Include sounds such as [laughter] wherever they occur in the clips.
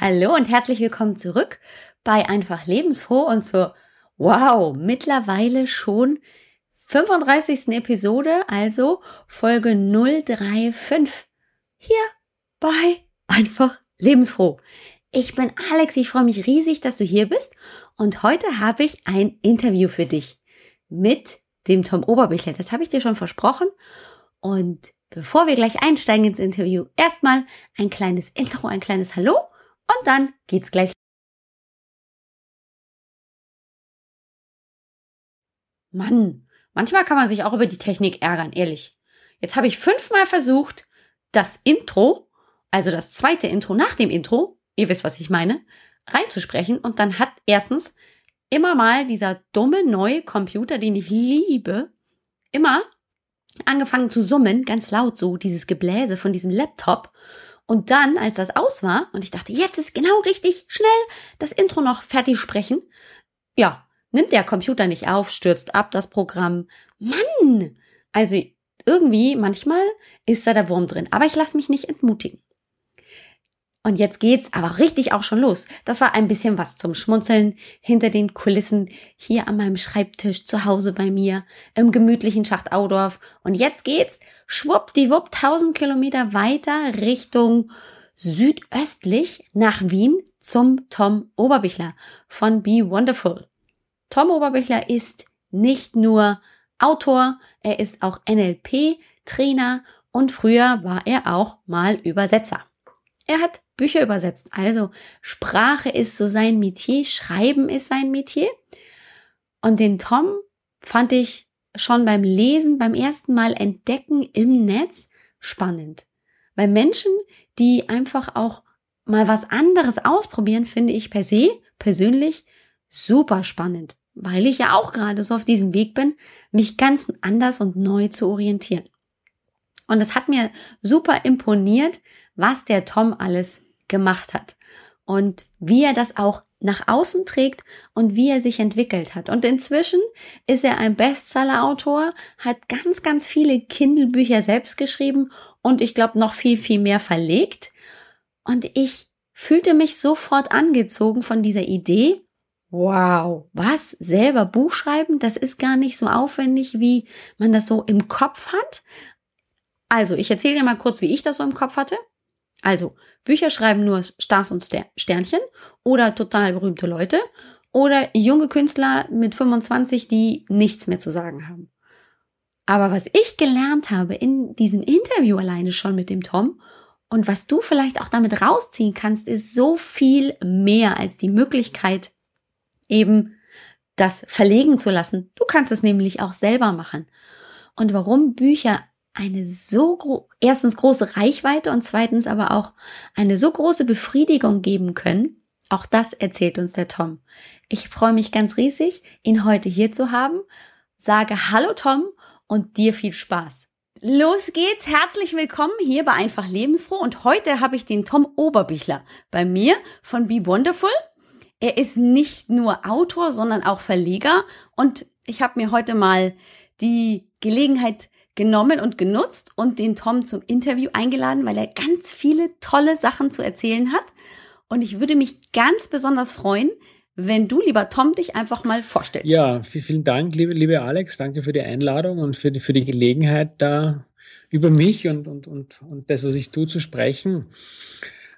Hallo und herzlich willkommen zurück bei Einfach Lebensfroh und zur, wow, mittlerweile schon 35. Episode, also Folge 035. Hier bei Einfach Lebensfroh. Ich bin Alex, ich freue mich riesig, dass du hier bist und heute habe ich ein Interview für dich mit dem Tom Oberbichler. Das habe ich dir schon versprochen und bevor wir gleich einsteigen ins Interview, erstmal ein kleines Intro, ein kleines Hallo und dann geht's gleich. Mann, manchmal kann man sich auch über die Technik ärgern, ehrlich. Jetzt habe ich fünfmal versucht, das Intro, also das zweite Intro nach dem Intro, ihr wisst, was ich meine, reinzusprechen und dann hat erstens immer mal dieser dumme neue Computer, den ich liebe, immer angefangen zu summen, ganz laut so, dieses Gebläse von diesem Laptop. Und dann, als das aus war und ich dachte, jetzt ist genau richtig, schnell das Intro noch fertig sprechen, ja, nimmt der Computer nicht auf, stürzt ab das Programm. Mann! Also irgendwie, manchmal ist da der Wurm drin. Aber ich lasse mich nicht entmutigen. Und jetzt geht's aber richtig auch schon los. Das war ein bisschen was zum Schmunzeln hinter den Kulissen hier an meinem Schreibtisch zu Hause bei mir im gemütlichen Schacht Audorf. Und jetzt geht's schwuppdiwupp 1000 Kilometer weiter Richtung südöstlich nach Wien zum Tom Oberbichler von Be Wonderful. Tom Oberbichler ist nicht nur Autor, er ist auch NLP-Trainer und früher war er auch mal Übersetzer. Er hat Bücher übersetzt. Also Sprache ist so sein Metier, Schreiben ist sein Metier. Und den Tom fand ich schon beim Lesen, beim ersten Mal entdecken im Netz spannend. Weil Menschen, die einfach auch mal was anderes ausprobieren, finde ich per se persönlich super spannend, weil ich ja auch gerade so auf diesem Weg bin, mich ganz anders und neu zu orientieren. Und es hat mir super imponiert, was der Tom alles gemacht hat und wie er das auch nach außen trägt und wie er sich entwickelt hat. Und inzwischen ist er ein Bestseller-Autor, hat ganz, ganz viele Kindle-Bücher selbst geschrieben und ich glaube noch viel, viel mehr verlegt. Und ich fühlte mich sofort angezogen von dieser Idee. Wow, was? Selber Buch schreiben? Das ist gar nicht so aufwendig, wie man das so im Kopf hat. Also, ich erzähle dir mal kurz, wie ich das so im Kopf hatte. Also, Bücher schreiben nur Stars und Sternchen oder total berühmte Leute oder junge Künstler mit 25, die nichts mehr zu sagen haben. Aber was ich gelernt habe in diesem Interview alleine schon mit dem Tom und was du vielleicht auch damit rausziehen kannst, ist so viel mehr als die Möglichkeit, eben das verlegen zu lassen. Du kannst es nämlich auch selber machen. Und warum Bücher eine so gro erstens große Reichweite und zweitens aber auch eine so große Befriedigung geben können. Auch das erzählt uns der Tom. Ich freue mich ganz riesig, ihn heute hier zu haben. Sage Hallo Tom und dir viel Spaß. Los geht's, herzlich willkommen hier bei Einfach Lebensfroh und heute habe ich den Tom Oberbichler bei mir von Be Wonderful. Er ist nicht nur Autor, sondern auch Verleger und ich habe mir heute mal die Gelegenheit genommen und genutzt und den Tom zum Interview eingeladen, weil er ganz viele tolle Sachen zu erzählen hat. Und ich würde mich ganz besonders freuen, wenn du, lieber Tom, dich einfach mal vorstellst. Ja, vielen Dank, liebe, liebe Alex. Danke für die Einladung und für die, für die Gelegenheit, da über mich und, und, und, und das, was ich tue, zu sprechen.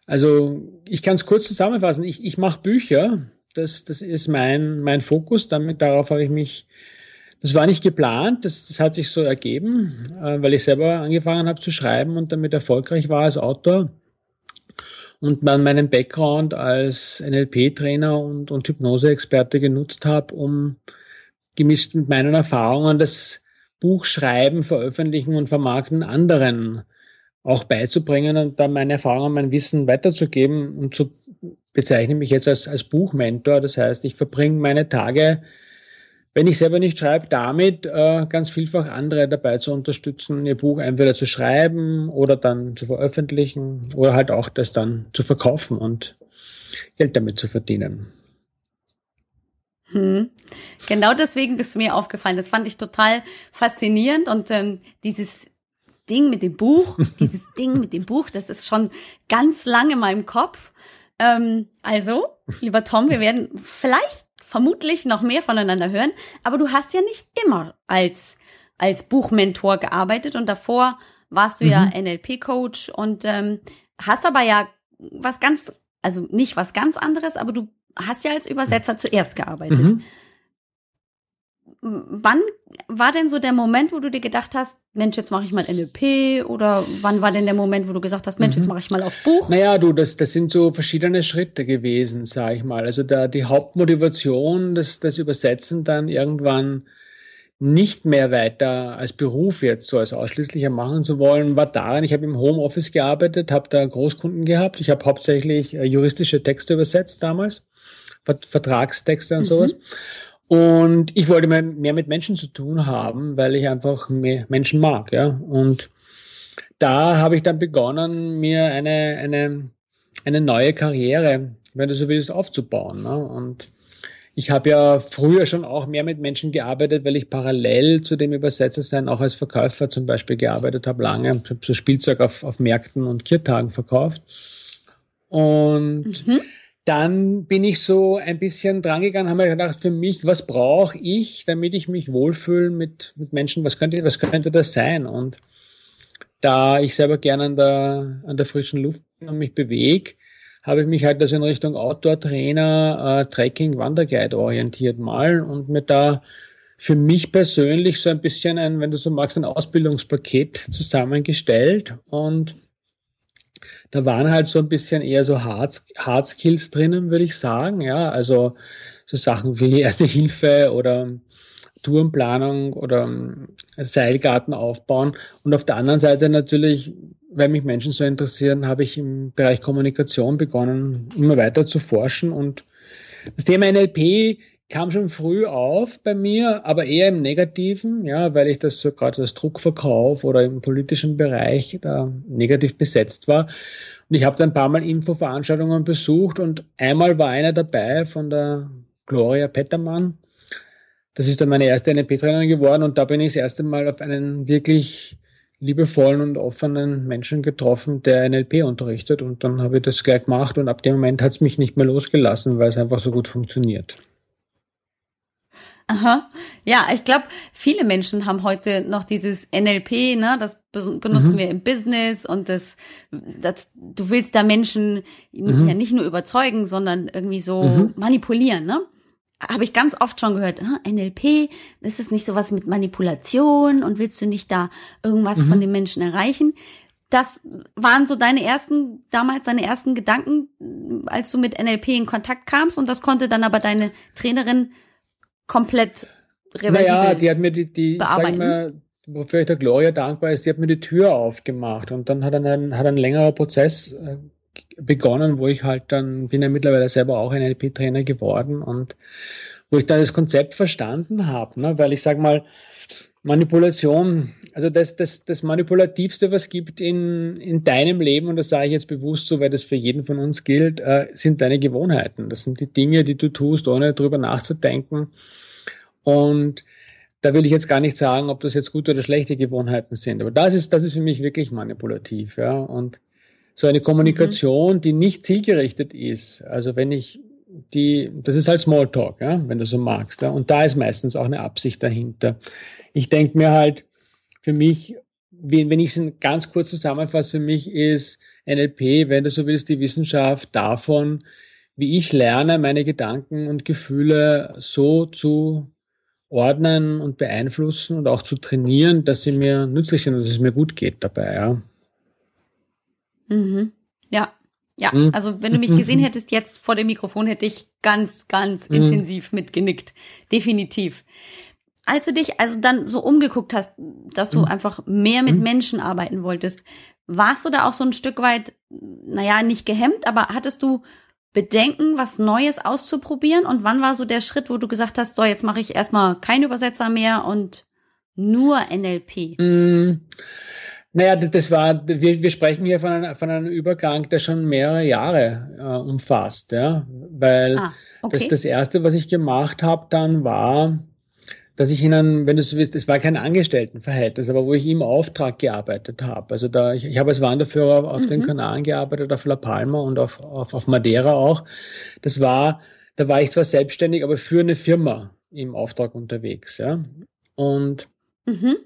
Also, ich kann es kurz zusammenfassen. Ich, ich mache Bücher. Das, das ist mein, mein Fokus. Damit, darauf habe ich mich das war nicht geplant, das, das hat sich so ergeben, äh, weil ich selber angefangen habe zu schreiben und damit erfolgreich war als Autor und man meinen Background als NLP-Trainer und, und Hypnose-Experte genutzt habe, um gemischt mit meinen Erfahrungen das Buch schreiben, veröffentlichen und vermarkten anderen auch beizubringen und dann meine Erfahrungen, mein Wissen weiterzugeben und so bezeichne mich jetzt als, als Buchmentor. Das heißt, ich verbringe meine Tage wenn ich selber nicht schreibe, damit äh, ganz vielfach andere dabei zu unterstützen, ihr Buch entweder zu schreiben oder dann zu veröffentlichen oder halt auch das dann zu verkaufen und Geld damit zu verdienen. Hm. Genau deswegen bist du mir aufgefallen. Das fand ich total faszinierend und ähm, dieses Ding mit dem Buch, [laughs] dieses Ding mit dem Buch, das ist schon ganz lange in meinem Kopf. Ähm, also, lieber Tom, wir werden vielleicht vermutlich noch mehr voneinander hören, aber du hast ja nicht immer als, als Buchmentor gearbeitet und davor warst du mhm. ja NLP-Coach und ähm, hast aber ja was ganz, also nicht was ganz anderes, aber du hast ja als Übersetzer zuerst gearbeitet. Mhm wann war denn so der Moment, wo du dir gedacht hast, Mensch, jetzt mache ich mal NLP oder wann war denn der Moment, wo du gesagt hast, Mensch, mhm. jetzt mache ich mal auf Buch? Naja, du, das, das sind so verschiedene Schritte gewesen, sag ich mal. Also da die Hauptmotivation, das, das Übersetzen dann irgendwann nicht mehr weiter als Beruf jetzt so als ausschließlicher machen zu wollen, war daran, ich habe im Homeoffice gearbeitet, habe da Großkunden gehabt. Ich habe hauptsächlich äh, juristische Texte übersetzt damals, Vertragstexte und mhm. sowas. Und ich wollte mehr, mit Menschen zu tun haben, weil ich einfach mehr Menschen mag, ja. Und da habe ich dann begonnen, mir eine, eine, eine neue Karriere, wenn du so willst, aufzubauen. Ne? Und ich habe ja früher schon auch mehr mit Menschen gearbeitet, weil ich parallel zu dem Übersetzersein auch als Verkäufer zum Beispiel gearbeitet habe, lange. So Spielzeug auf, auf Märkten und Kirtagen verkauft. Und mhm dann bin ich so ein bisschen drangegangen, habe mir gedacht, für mich, was brauche ich, damit ich mich wohlfühle mit, mit Menschen, was könnte, was könnte das sein? Und da ich selber gerne an der, an der frischen Luft bin und mich bewege, habe ich mich halt also in Richtung Outdoor-Trainer, äh, Trekking, Wanderguide orientiert mal und mir da für mich persönlich so ein bisschen ein, wenn du so magst, ein Ausbildungspaket zusammengestellt und da waren halt so ein bisschen eher so Hard, Hard Skills drinnen, würde ich sagen. Ja, also so Sachen wie Erste Hilfe oder Tourenplanung oder ähm, Seilgarten aufbauen. Und auf der anderen Seite natürlich, weil mich Menschen so interessieren, habe ich im Bereich Kommunikation begonnen, immer weiter zu forschen. Und das Thema NLP kam schon früh auf bei mir, aber eher im Negativen, ja, weil ich das so gerade als Druckverkauf oder im politischen Bereich da negativ besetzt war. Und ich habe da ein paar Mal Infoveranstaltungen besucht und einmal war einer dabei von der Gloria Pettermann. Das ist dann meine erste NLP-Trainerin geworden und da bin ich das erste Mal auf einen wirklich liebevollen und offenen Menschen getroffen, der NLP unterrichtet und dann habe ich das gleich gemacht und ab dem Moment hat es mich nicht mehr losgelassen, weil es einfach so gut funktioniert. Aha. Ja, ich glaube, viele Menschen haben heute noch dieses NLP, ne? Das benutzen mhm. wir im Business und das, das, du willst da Menschen mhm. ja nicht nur überzeugen, sondern irgendwie so mhm. manipulieren, ne? Habe ich ganz oft schon gehört, NLP, das ist nicht sowas mit Manipulation und willst du nicht da irgendwas von mhm. den Menschen erreichen? Das waren so deine ersten, damals deine ersten Gedanken, als du mit NLP in Kontakt kamst und das konnte dann aber deine Trainerin komplett reversibel Naja, die hat mir die, die bearbeiten. Mal, wofür ich der Gloria dankbar ist, die hat mir die Tür aufgemacht und dann hat ein, hat ein längerer Prozess äh, begonnen, wo ich halt dann, bin ja mittlerweile selber auch ein NLP-Trainer geworden und wo ich dann das Konzept verstanden habe, ne? weil ich sag mal, Manipulation, also das, das, das Manipulativste, was gibt in, in deinem Leben, und das sage ich jetzt bewusst so, weil das für jeden von uns gilt, äh, sind deine Gewohnheiten. Das sind die Dinge, die du tust, ohne drüber nachzudenken. Und da will ich jetzt gar nicht sagen, ob das jetzt gute oder schlechte Gewohnheiten sind. Aber das ist, das ist für mich wirklich manipulativ, ja. Und so eine Kommunikation, mhm. die nicht zielgerichtet ist. Also wenn ich die, das ist halt Smalltalk, ja, wenn du so magst. Ja. Und da ist meistens auch eine Absicht dahinter. Ich denke mir halt, für mich, wenn ich es ganz kurz zusammenfasse, für mich ist NLP, wenn du so willst, die Wissenschaft davon, wie ich lerne, meine Gedanken und Gefühle so zu ordnen und beeinflussen und auch zu trainieren, dass sie mir nützlich sind und dass es mir gut geht dabei, ja. Mhm. Ja, ja, mhm. also wenn du mich gesehen [laughs] hättest jetzt vor dem Mikrofon, hätte ich ganz, ganz mhm. intensiv mitgenickt. Definitiv. Als du dich also dann so umgeguckt hast, dass du mhm. einfach mehr mit mhm. Menschen arbeiten wolltest, warst du da auch so ein Stück weit, naja, nicht gehemmt, aber hattest du Bedenken, was Neues auszuprobieren? Und wann war so der Schritt, wo du gesagt hast, so, jetzt mache ich erstmal keinen Übersetzer mehr und nur NLP? Mm. Naja, das war, wir, wir sprechen hier von, einem, von einem Übergang, der schon mehrere Jahre äh, umfasst, ja, weil ah, okay. das, das erste, was ich gemacht habe dann war, dass ich ihnen, wenn du so willst, es war kein Angestelltenverhältnis, aber wo ich im Auftrag gearbeitet habe. Also da, ich, ich habe als Wanderführer auf mhm. den Kanaren gearbeitet, auf La Palma und auf, auf, auf Madeira auch. Das war, da war ich zwar selbstständig, aber für eine Firma im Auftrag unterwegs, ja. Und mhm.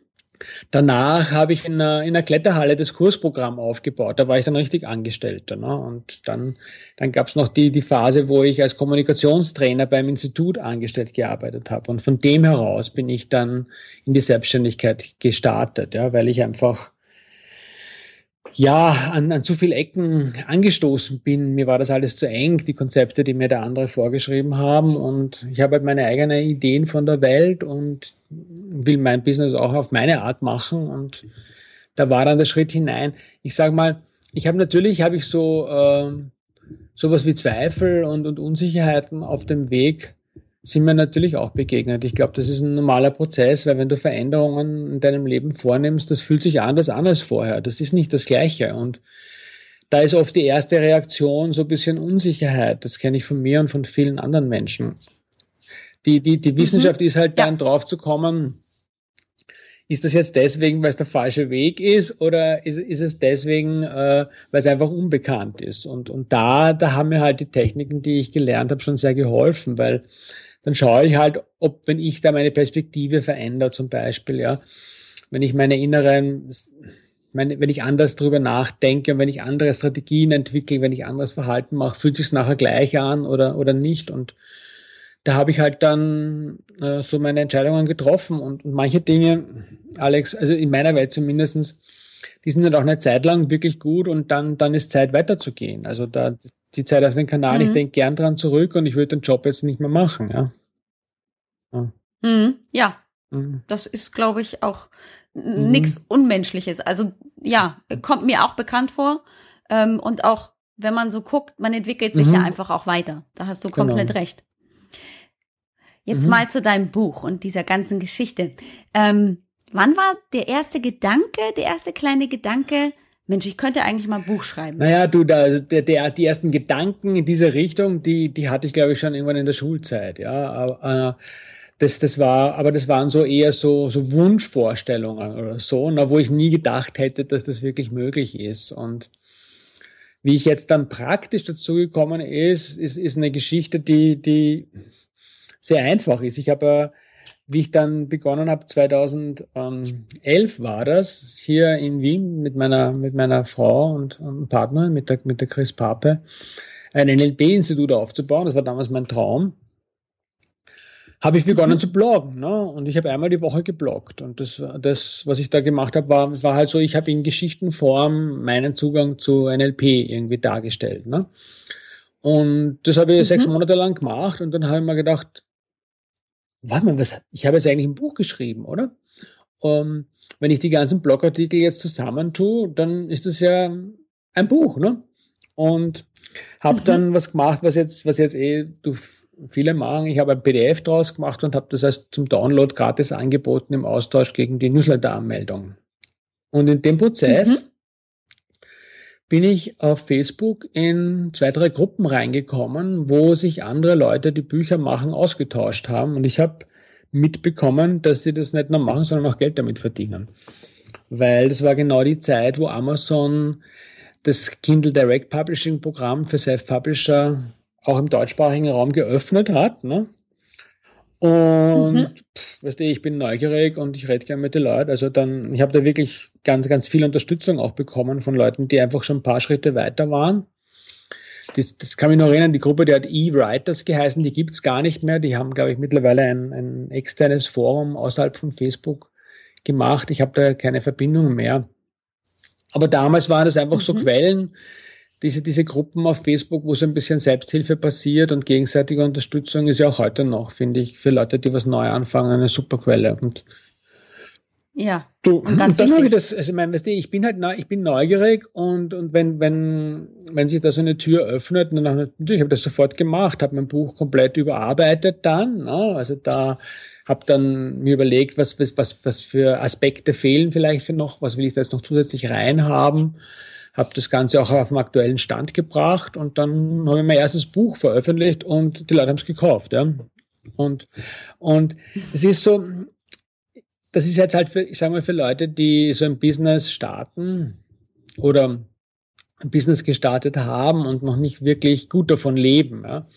Danach habe ich in einer, in einer Kletterhalle das Kursprogramm aufgebaut. Da war ich dann richtig Angestellter. Ne? Und dann, dann gab es noch die, die Phase, wo ich als Kommunikationstrainer beim Institut angestellt gearbeitet habe. Und von dem heraus bin ich dann in die Selbstständigkeit gestartet, ja, weil ich einfach ja, an, an zu viel Ecken angestoßen bin. Mir war das alles zu eng, die Konzepte, die mir der andere vorgeschrieben haben. Und ich habe halt meine eigenen Ideen von der Welt und will mein Business auch auf meine Art machen. Und da war dann der Schritt hinein. Ich sage mal, ich habe natürlich, habe ich so äh, sowas wie Zweifel und, und Unsicherheiten auf dem Weg sind mir natürlich auch begegnet. Ich glaube, das ist ein normaler Prozess, weil wenn du Veränderungen in deinem Leben vornimmst, das fühlt sich anders an als vorher. Das ist nicht das Gleiche. Und da ist oft die erste Reaktion so ein bisschen Unsicherheit. Das kenne ich von mir und von vielen anderen Menschen. Die, die, die Wissenschaft mhm. ist halt dann ja. drauf zu kommen, ist das jetzt deswegen, weil es der falsche Weg ist oder ist, ist es deswegen, äh, weil es einfach unbekannt ist? Und, und da, da haben mir halt die Techniken, die ich gelernt habe, schon sehr geholfen, weil dann schaue ich halt, ob, wenn ich da meine Perspektive verändere, zum Beispiel, ja, wenn ich meine inneren, meine, wenn ich anders drüber nachdenke und wenn ich andere Strategien entwickle, wenn ich anderes Verhalten mache, fühlt sich nachher gleich an oder, oder nicht. Und da habe ich halt dann äh, so meine Entscheidungen getroffen und, und manche Dinge, Alex, also in meiner Welt zumindestens, die sind dann auch eine Zeit lang wirklich gut und dann, dann ist Zeit weiterzugehen. Also da die Zeit auf den Kanal, mhm. ich denke gern dran zurück und ich würde den Job jetzt nicht mehr machen, ja. Ja, mhm, ja. Mhm. das ist, glaube ich, auch mhm. nichts Unmenschliches. Also ja, kommt mir auch bekannt vor. Ähm, und auch, wenn man so guckt, man entwickelt sich ja mhm. einfach auch weiter. Da hast du komplett genau. recht. Jetzt mhm. mal zu deinem Buch und dieser ganzen Geschichte. Ähm, wann war der erste Gedanke, der erste kleine Gedanke, Mensch, ich könnte eigentlich mal ein Buch schreiben. Naja, du, da, der, der, die ersten Gedanken in diese Richtung, die, die hatte ich, glaube ich, schon irgendwann in der Schulzeit, ja. Aber, äh, das, das war, aber das waren so eher so, so Wunschvorstellungen oder so, na, wo ich nie gedacht hätte, dass das wirklich möglich ist. Und wie ich jetzt dann praktisch dazu gekommen ist, ist, ist eine Geschichte, die, die sehr einfach ist. Ich habe wie ich dann begonnen habe, 2011 war das, hier in Wien mit meiner, mit meiner Frau und, und Partner, mit der, mit der Chris Pape, ein NLP-Institut aufzubauen. Das war damals mein Traum. Habe ich begonnen mhm. zu bloggen. Ne? Und ich habe einmal die Woche gebloggt. Und das, das was ich da gemacht habe, war, war halt so, ich habe in Geschichtenform meinen Zugang zu NLP irgendwie dargestellt. Ne? Und das habe ich mhm. sechs Monate lang gemacht. Und dann habe ich mir gedacht, warte mal, was, ich habe jetzt eigentlich ein Buch geschrieben, oder? Um, ähm, wenn ich die ganzen Blogartikel jetzt zusammentue, dann ist das ja ein Buch, ne? Und habe mhm. dann was gemacht, was jetzt, was jetzt eh du viele machen. Ich habe ein PDF draus gemacht und habe das als zum Download gratis angeboten im Austausch gegen die Newsletter-Anmeldung. Und in dem Prozess mhm bin ich auf Facebook in zwei, drei Gruppen reingekommen, wo sich andere Leute, die Bücher machen, ausgetauscht haben. Und ich habe mitbekommen, dass sie das nicht nur machen, sondern auch Geld damit verdienen. Weil das war genau die Zeit, wo Amazon das Kindle Direct Publishing Programm für Self-Publisher auch im deutschsprachigen Raum geöffnet hat. Ne? Und mhm. pff, weißt du, ich bin neugierig und ich rede gerne mit den Leuten. Also dann, ich habe da wirklich ganz, ganz viel Unterstützung auch bekommen von Leuten, die einfach schon ein paar Schritte weiter waren. Das, das kann mich noch erinnern, die Gruppe, die hat E-Writers geheißen, die gibt's gar nicht mehr. Die haben, glaube ich, mittlerweile ein, ein externes Forum außerhalb von Facebook gemacht. Ich habe da keine Verbindung mehr. Aber damals waren das einfach mhm. so Quellen, diese, diese Gruppen auf Facebook, wo so ein bisschen Selbsthilfe passiert und gegenseitige Unterstützung ist ja auch heute noch, finde ich, für Leute, die was neu anfangen, eine super Quelle. Und ja. Du, und ganz und dann wichtig. Ich das, also ich meine, weißt du, ich bin halt, ich bin neugierig und, und wenn, wenn, wenn sich da so eine Tür öffnet, dann natürlich habe ich das sofort gemacht, habe mein Buch komplett überarbeitet dann, ne? also da habe dann mir überlegt, was, was, was, was für Aspekte fehlen vielleicht noch, was will ich da jetzt noch zusätzlich reinhaben habe das Ganze auch auf den aktuellen Stand gebracht und dann habe ich mein erstes Buch veröffentlicht und die Leute haben es gekauft. Ja. Und, und es ist so, das ist jetzt halt für, ich sage mal, für Leute, die so ein Business starten oder ein Business gestartet haben und noch nicht wirklich gut davon leben, ja,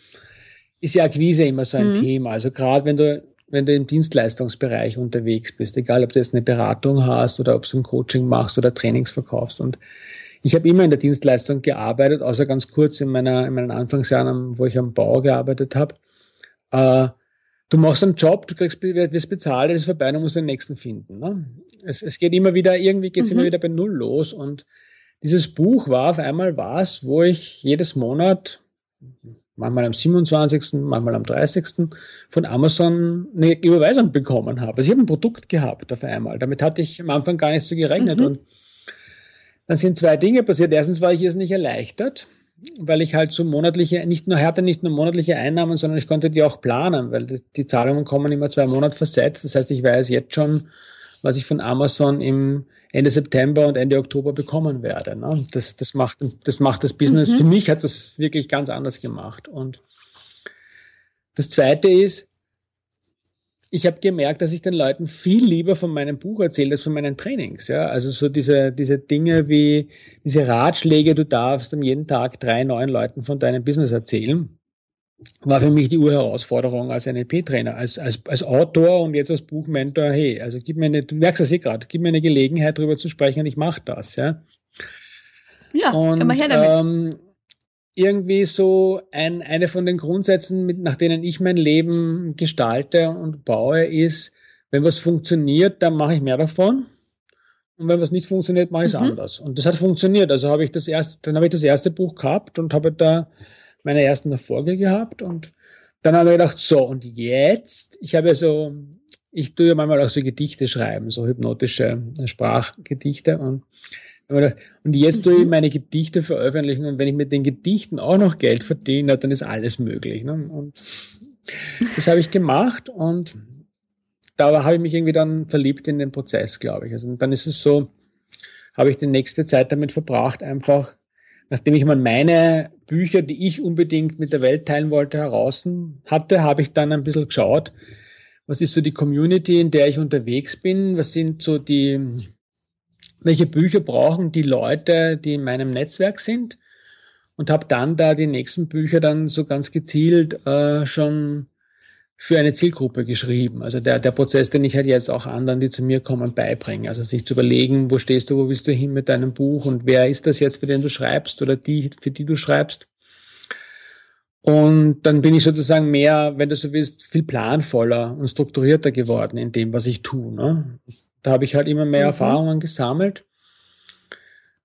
ist ja Akquise immer so ein mhm. Thema. Also gerade wenn du, wenn du im Dienstleistungsbereich unterwegs bist, egal ob du jetzt eine Beratung hast oder ob du ein Coaching machst oder Trainings verkaufst. Und ich habe immer in der Dienstleistung gearbeitet, außer ganz kurz in, meiner, in meinen Anfangsjahren, wo ich am Bau gearbeitet habe. Äh, du machst einen Job, du kriegst, wirst bezahlt, das ist vorbei, du musst den nächsten finden. Ne? Es, es geht immer wieder, irgendwie geht es mhm. immer wieder bei Null los und dieses Buch war auf einmal was, wo ich jedes Monat, manchmal am 27., manchmal am 30. von Amazon eine Überweisung bekommen habe. Also ich habe ein Produkt gehabt auf einmal. Damit hatte ich am Anfang gar nicht so gerechnet. Mhm. Und dann sind zwei Dinge passiert. Erstens war ich jetzt nicht erleichtert, weil ich halt so monatliche, nicht nur hatte nicht nur monatliche Einnahmen, sondern ich konnte die auch planen, weil die Zahlungen kommen immer zwei Monate versetzt. Das heißt, ich weiß jetzt schon, was ich von Amazon im Ende September und Ende Oktober bekommen werde. Ne? Das, das, macht, das macht das Business, mhm. für mich hat das wirklich ganz anders gemacht. Und das Zweite ist, ich habe gemerkt, dass ich den Leuten viel lieber von meinem Buch erzähle als von meinen Trainings. Ja? Also so diese, diese Dinge wie diese Ratschläge, du darfst am jeden Tag drei neuen Leuten von deinem Business erzählen war für mich die Urherausforderung als NLP-Trainer, als, als, als Autor und jetzt als Buchmentor, hey, also gib mir eine, du merkst das eh gerade, gib mir eine Gelegenheit, darüber zu sprechen und ich mache das, ja. Ja, und, immer her damit. Ähm, irgendwie so ein, eine von den Grundsätzen, mit, nach denen ich mein Leben gestalte und baue, ist, wenn was funktioniert, dann mache ich mehr davon. Und wenn was nicht funktioniert, mache ich es mhm. anders. Und das hat funktioniert. Also habe ich das erste, dann habe ich das erste Buch gehabt und habe da meine ersten Erfolge gehabt und dann habe ich gedacht, so, und jetzt, ich habe ja so, ich tue ja manchmal auch so Gedichte schreiben, so hypnotische Sprachgedichte und und jetzt tue ich mhm. meine Gedichte veröffentlichen und wenn ich mit den Gedichten auch noch Geld verdiene, dann ist alles möglich. Ne? Und das habe ich gemacht und da habe ich mich irgendwie dann verliebt in den Prozess, glaube ich. Also dann ist es so, habe ich die nächste Zeit damit verbracht, einfach nachdem ich mal meine Bücher, die ich unbedingt mit der Welt teilen wollte, heraus hatte, habe ich dann ein bisschen geschaut, was ist so die Community, in der ich unterwegs bin, was sind so die, welche Bücher brauchen die Leute, die in meinem Netzwerk sind und habe dann da die nächsten Bücher dann so ganz gezielt äh, schon für eine Zielgruppe geschrieben. Also der, der Prozess, den ich halt jetzt auch anderen, die zu mir kommen, beibringe. Also sich zu überlegen, wo stehst du, wo willst du hin mit deinem Buch und wer ist das jetzt, für den du schreibst oder die, für die du schreibst. Und dann bin ich sozusagen mehr, wenn du so willst, viel planvoller und strukturierter geworden in dem, was ich tue. Ne? Da habe ich halt immer mehr mhm. Erfahrungen gesammelt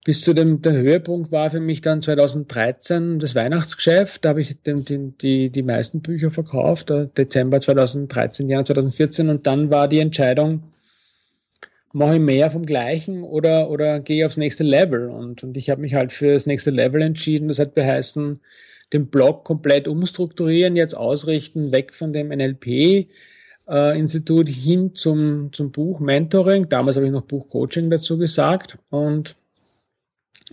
bis zu dem, der Höhepunkt war für mich dann 2013 das Weihnachtsgeschäft. Da habe ich den, den, die, die meisten Bücher verkauft, Dezember 2013, Januar 2014. Und dann war die Entscheidung, mache ich mehr vom Gleichen oder, oder gehe ich aufs nächste Level? Und, und ich habe mich halt für das nächste Level entschieden. Das hat beheißen, den Blog komplett umstrukturieren, jetzt ausrichten, weg von dem NLP. Äh, Institut hin zum, zum Buch Mentoring. Damals habe ich noch Buch Coaching dazu gesagt und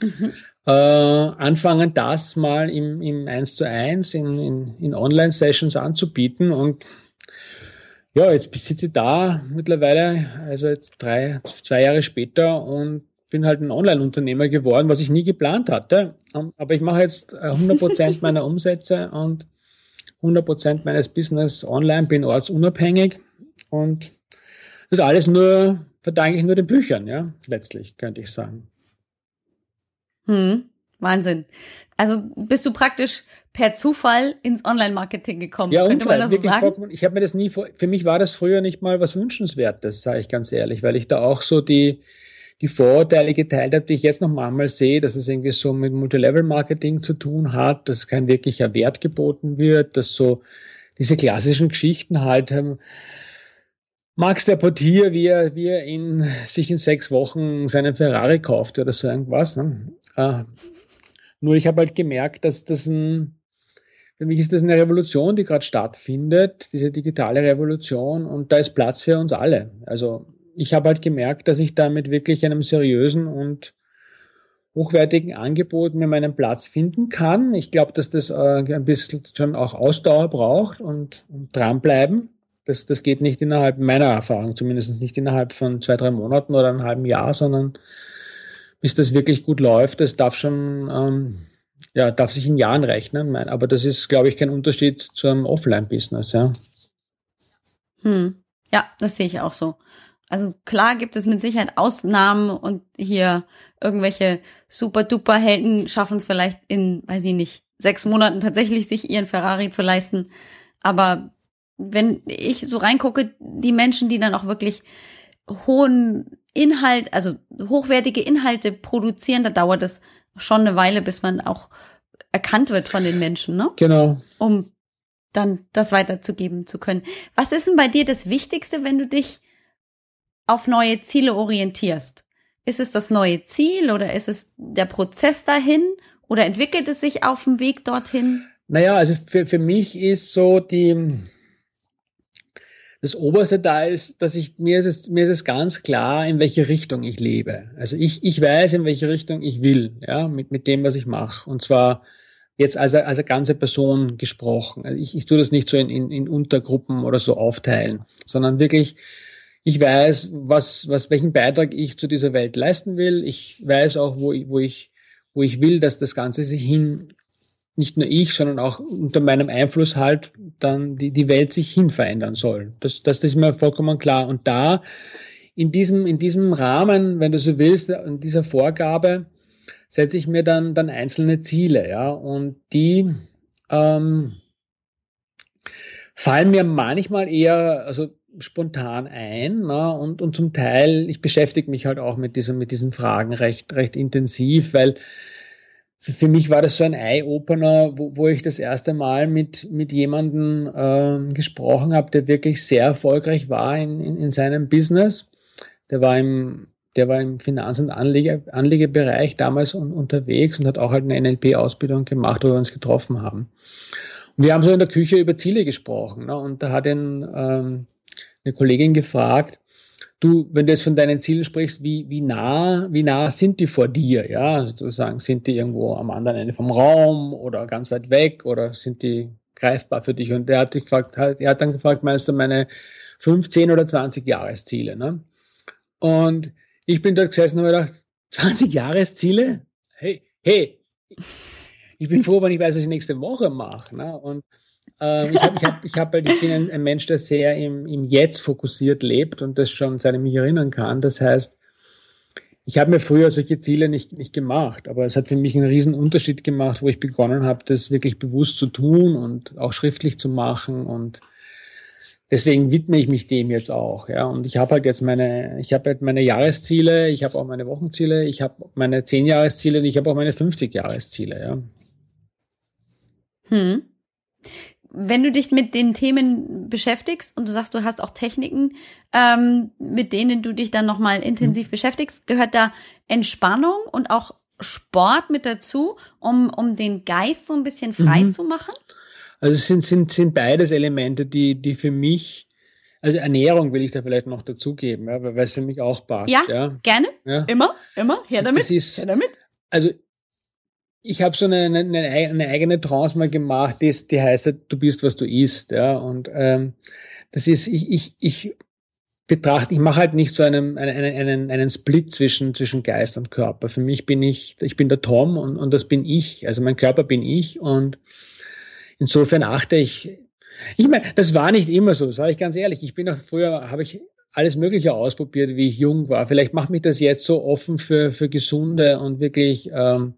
Mhm. Äh, anfangen, das mal im, im 1 zu 1 in, in, in Online-Sessions anzubieten. Und ja, jetzt sitze ich da mittlerweile, also jetzt drei, zwei Jahre später und bin halt ein Online-Unternehmer geworden, was ich nie geplant hatte. Ähm, aber ich mache jetzt 100% äh, meiner [laughs] Umsätze und 100% meines Business online, bin ortsunabhängig und das alles nur verdanke ich nur den Büchern, ja, letztlich, könnte ich sagen. Hm, Wahnsinn. Also bist du praktisch per Zufall ins Online-Marketing gekommen, ja, könnte man das so sagen? Ich habe mir das nie vor, für mich war das früher nicht mal was Wünschenswertes, sage ich ganz ehrlich, weil ich da auch so die, die Vorurteile geteilt habe, die ich jetzt noch manchmal sehe, dass es irgendwie so mit Multilevel-Marketing zu tun hat, dass kein wirklicher Wert geboten wird, dass so diese klassischen Geschichten halt, ähm, Max der Portier, wie er, wie er in, sich in sechs Wochen seinen Ferrari kauft oder so irgendwas. Ne? Äh, nur ich habe halt gemerkt, dass das ein, für mich ist das eine Revolution, die gerade stattfindet, diese digitale Revolution und da ist Platz für uns alle. Also ich habe halt gemerkt, dass ich da mit wirklich einem seriösen und hochwertigen Angebot mir meinen Platz finden kann. Ich glaube, dass das äh, ein bisschen schon auch Ausdauer braucht und, und dranbleiben. Das, das geht nicht innerhalb meiner Erfahrung, zumindest nicht innerhalb von zwei, drei Monaten oder einem halben Jahr, sondern bis das wirklich gut läuft, das darf schon, ähm, ja, darf sich in Jahren rechnen. Aber das ist, glaube ich, kein Unterschied zu einem Offline-Business, ja. Hm. Ja, das sehe ich auch so. Also klar gibt es mit Sicherheit Ausnahmen und hier irgendwelche super-duper-Helden schaffen es vielleicht in, weiß ich nicht, sechs Monaten tatsächlich sich ihren Ferrari zu leisten. Aber wenn ich so reingucke, die Menschen, die dann auch wirklich hohen Inhalt, also hochwertige Inhalte produzieren, da dauert es schon eine Weile, bis man auch erkannt wird von den Menschen, ne? Genau. Um dann das weiterzugeben zu können. Was ist denn bei dir das Wichtigste, wenn du dich auf neue Ziele orientierst? Ist es das neue Ziel oder ist es der Prozess dahin oder entwickelt es sich auf dem Weg dorthin? Naja, also für, für mich ist so die, das Oberste da ist, dass ich, mir ist es, mir ist es ganz klar, in welche Richtung ich lebe. Also ich, ich weiß, in welche Richtung ich will, ja, mit, mit dem, was ich mache. Und zwar jetzt als, als eine ganze Person gesprochen. Also ich, ich tue das nicht so in, in, in Untergruppen oder so aufteilen, sondern wirklich, ich weiß, was, was, welchen Beitrag ich zu dieser Welt leisten will. Ich weiß auch, wo ich, wo ich, wo ich will, dass das Ganze sich hin, nicht nur ich, sondern auch unter meinem Einfluss halt dann die, die Welt sich hin verändern soll. Das, das, das ist mir vollkommen klar. Und da, in diesem, in diesem Rahmen, wenn du so willst, in dieser Vorgabe, setze ich mir dann, dann einzelne Ziele, ja, und die ähm, fallen mir manchmal eher also spontan ein ne, und, und zum Teil, ich beschäftige mich halt auch mit, dieser, mit diesen Fragen recht, recht intensiv, weil für, für mich war das so ein Eye-Opener, wo, wo ich das erste Mal mit, mit jemandem äh, gesprochen habe, der wirklich sehr erfolgreich war in, in, in seinem Business. Der war im der war im Finanz- und Anlege, Anlegebereich damals un, unterwegs und hat auch halt eine NLP-Ausbildung gemacht, wo wir uns getroffen haben. Und wir haben so in der Küche über Ziele gesprochen. Ne? Und da hat ihn ähm, eine Kollegin gefragt, du, wenn du jetzt von deinen Zielen sprichst, wie, wie nah, wie nah sind die vor dir? Ja, sozusagen, sind die irgendwo am anderen Ende vom Raum oder ganz weit weg oder sind die greifbar für dich? Und er hat, gefragt, er hat dann gefragt, meinst du meine 15 oder 20 Jahresziele? Ne? Und ich bin dort gesessen und habe gedacht, 20 Jahresziele? Hey, hey, ich bin froh, wenn ich weiß, was ich nächste Woche mache. Ne? Und ähm, ich, hab, ich, hab, ich, hab halt, ich bin ein, ein, Mensch, der sehr im, im Jetzt fokussiert lebt und das schon seit ich mich erinnern kann. Das heißt, ich habe mir früher solche Ziele nicht, nicht gemacht, aber es hat für mich einen riesen Unterschied gemacht, wo ich begonnen habe, das wirklich bewusst zu tun und auch schriftlich zu machen und deswegen widme ich mich dem jetzt auch. Ja, und ich habe halt jetzt meine, ich habe halt meine Jahresziele, ich habe auch meine Wochenziele, ich habe meine zehn Jahresziele, ich habe auch meine 50 Jahresziele. Ja. Hm. Wenn du dich mit den Themen beschäftigst und du sagst, du hast auch Techniken, ähm, mit denen du dich dann nochmal intensiv hm. beschäftigst, gehört da Entspannung und auch Sport mit dazu, um, um den Geist so ein bisschen frei mhm. zu machen? Also es sind, sind, sind beides Elemente, die, die für mich, also Ernährung will ich da vielleicht noch dazugeben, ja, weil es für mich auch passt. Ja, ja. gerne. Ja. Immer, immer, her damit. Das ist, her damit. Also ich habe so eine, eine, eine, eigene Trance mal gemacht, die, die heißt, du bist, was du isst. Ja, und ähm, das ist, ich, ich, ich betrachte, ich mache halt nicht so einen, einen, einen, einen Split zwischen, zwischen Geist und Körper. Für mich bin ich, ich bin der Tom und, und das bin ich. Also mein Körper bin ich und Insofern achte ich, ich meine, das war nicht immer so, sage ich ganz ehrlich. Ich bin auch früher, habe ich alles Mögliche ausprobiert, wie ich jung war. Vielleicht macht mich das jetzt so offen für, für gesunde und wirklich ähm,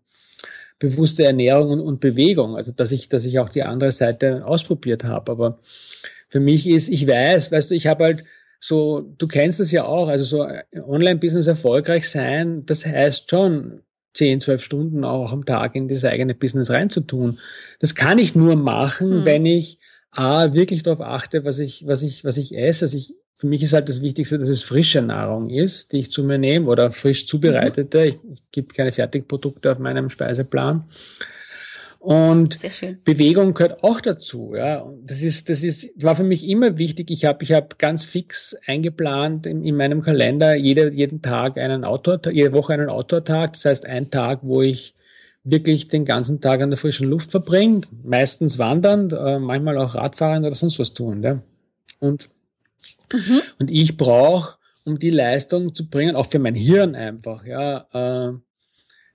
bewusste Ernährung und, und Bewegung. Also dass ich, dass ich auch die andere Seite ausprobiert habe. Aber für mich ist, ich weiß, weißt du, ich habe halt so, du kennst das ja auch, also so Online-Business erfolgreich sein, das heißt schon, 10, 12 Stunden auch am Tag in das eigene Business reinzutun. Das kann ich nur machen, mhm. wenn ich A, wirklich darauf achte, was ich, was ich, was ich esse. Also ich, für mich ist halt das Wichtigste, dass es frische Nahrung ist, die ich zu mir nehme oder frisch zubereitete. Mhm. Ich, ich gebe keine Fertigprodukte auf meinem Speiseplan. Und Bewegung gehört auch dazu. Ja, das ist, das ist, war für mich immer wichtig. Ich habe, ich habe ganz fix eingeplant in, in meinem Kalender jede, jeden Tag einen Outdoor, jede Woche einen Outdoor-Tag. Das heißt, ein Tag, wo ich wirklich den ganzen Tag an der frischen Luft verbringe, meistens wandernd, äh, manchmal auch Radfahren oder sonst was tun. Ja. Und, mhm. und ich brauche, um die Leistung zu bringen, auch für mein Hirn einfach, ja, äh,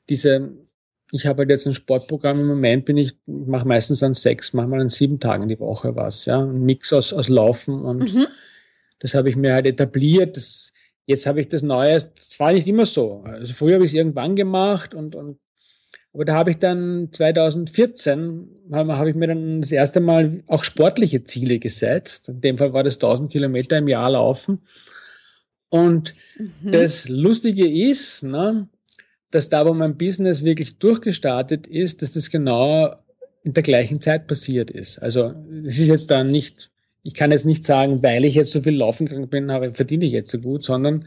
diese ich habe halt jetzt ein Sportprogramm im Moment, bin ich, ich mache meistens an sechs, manchmal an sieben Tagen die Woche was, ja. Ein Mix aus, aus Laufen und mhm. das habe ich mir halt etabliert. Das, jetzt habe ich das Neue, das war nicht immer so. Also früher habe ich es irgendwann gemacht und, und aber da habe ich dann 2014, habe, ich mir dann das erste Mal auch sportliche Ziele gesetzt. In dem Fall war das 1000 Kilometer im Jahr laufen. Und mhm. das Lustige ist, ne, dass da, wo mein Business wirklich durchgestartet ist, dass das genau in der gleichen Zeit passiert ist. Also es ist jetzt da nicht, ich kann jetzt nicht sagen, weil ich jetzt so viel laufen gegangen bin, habe, verdiene ich jetzt so gut, sondern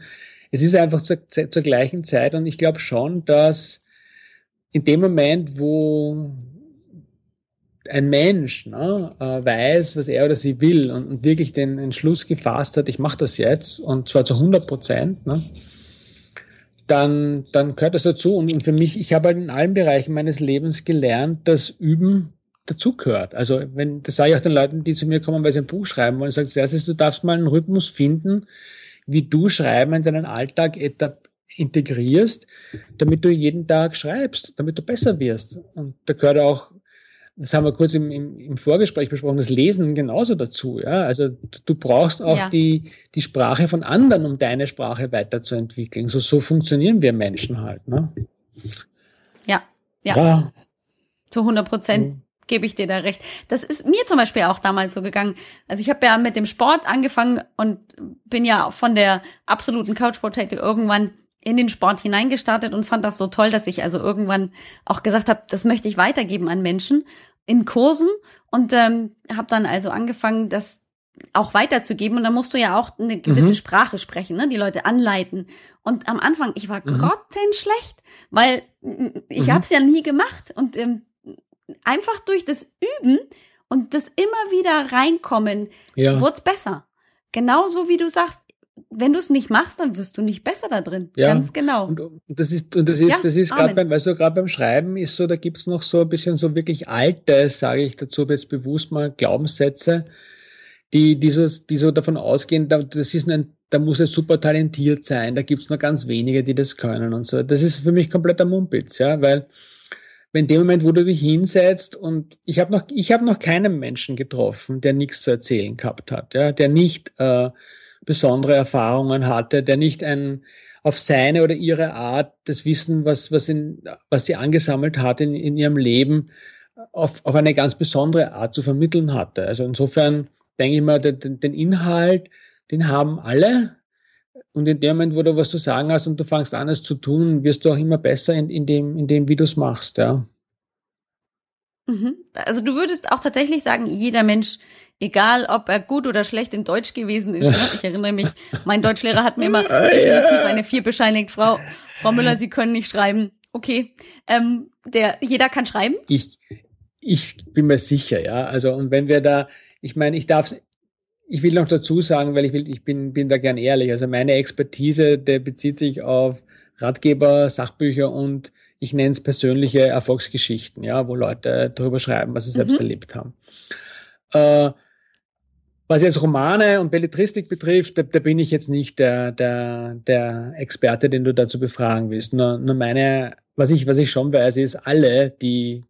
es ist einfach zur, zur gleichen Zeit und ich glaube schon, dass in dem Moment, wo ein Mensch ne, äh, weiß, was er oder sie will und, wirklich den Entschluss gefasst hat, ich mache das jetzt und zwar zu 100 Prozent, ne, dann, dann gehört das dazu. Und für mich, ich habe halt in allen Bereichen meines Lebens gelernt, dass Üben dazugehört. Also wenn, das sage ich auch den Leuten, die zu mir kommen, weil sie ein Buch schreiben wollen, ich sage, erstes, du darfst mal einen Rhythmus finden, wie du Schreiben in deinen Alltag integrierst, damit du jeden Tag schreibst, damit du besser wirst. Und da gehört auch das haben wir kurz im, im, im Vorgespräch besprochen, das Lesen genauso dazu. Ja? Also du brauchst auch ja. die, die Sprache von anderen, um deine Sprache weiterzuentwickeln. So, so funktionieren wir Menschen halt. Ne? Ja, ja. ja. Zu 100 Prozent. Mhm gebe ich dir da recht. Das ist mir zum Beispiel auch damals so gegangen. Also ich habe ja mit dem Sport angefangen und bin ja von der absoluten Couch Potato irgendwann in den Sport hineingestartet und fand das so toll, dass ich also irgendwann auch gesagt habe, das möchte ich weitergeben an Menschen in Kursen und ähm, habe dann also angefangen, das auch weiterzugeben und dann musst du ja auch eine gewisse mhm. Sprache sprechen, ne? die Leute anleiten. Und am Anfang, ich war mhm. grottenschlecht, weil ich mhm. habe es ja nie gemacht und ähm, einfach durch das Üben und das immer wieder reinkommen, ja. wird's besser. Genauso wie du sagst, wenn du es nicht machst, dann wirst du nicht besser da drin. Ja. Ganz genau. Und, und das ist, und das ist, ja, das ist gerade beim, weißt du, gerade beim Schreiben ist so, da gibt's noch so ein bisschen so wirklich alte, sage ich dazu jetzt bewusst mal, Glaubenssätze, die, die, so, die so davon ausgehen, da, das ist ein, da muss es super talentiert sein, da gibt's nur ganz wenige, die das können und so. Das ist für mich kompletter Mumpitz, ja, weil wenn in dem Moment, wo du dich hinsetzt und ich habe noch, ich habe noch keinen Menschen getroffen, der nichts zu erzählen gehabt hat, ja, der nicht äh, besondere Erfahrungen hatte, der nicht ein auf seine oder ihre Art das Wissen, was, was, in, was sie angesammelt hat in, in ihrem Leben, auf, auf eine ganz besondere Art zu vermitteln hatte. Also insofern denke ich mal, den, den Inhalt, den haben alle. Und in dem Moment, wo du was zu sagen hast und du fangst an, es zu tun, wirst du auch immer besser in, in, dem, in dem, wie du es machst, ja. Mhm. Also du würdest auch tatsächlich sagen, jeder Mensch egal ob er gut oder schlecht in Deutsch gewesen ist. Ne? Ich erinnere mich, mein Deutschlehrer hat mir immer [laughs] definitiv eine vier bescheinigt. Frau, Frau Müller, Sie können nicht schreiben. Okay, ähm, der, jeder kann schreiben? Ich, ich bin mir sicher, ja. Also, und wenn wir da, ich meine, ich darf ich will noch dazu sagen, weil ich will, ich bin, bin da gern ehrlich. Also meine Expertise, der bezieht sich auf Ratgeber, Sachbücher und ich nenne es persönliche Erfolgsgeschichten, ja, wo Leute darüber schreiben, was sie selbst mhm. erlebt haben. Äh, was jetzt Romane und Belletristik betrifft, da, da bin ich jetzt nicht der, der, der Experte, den du dazu befragen willst. Nur, nur meine, was ich, was ich schon weiß, ist, alle, die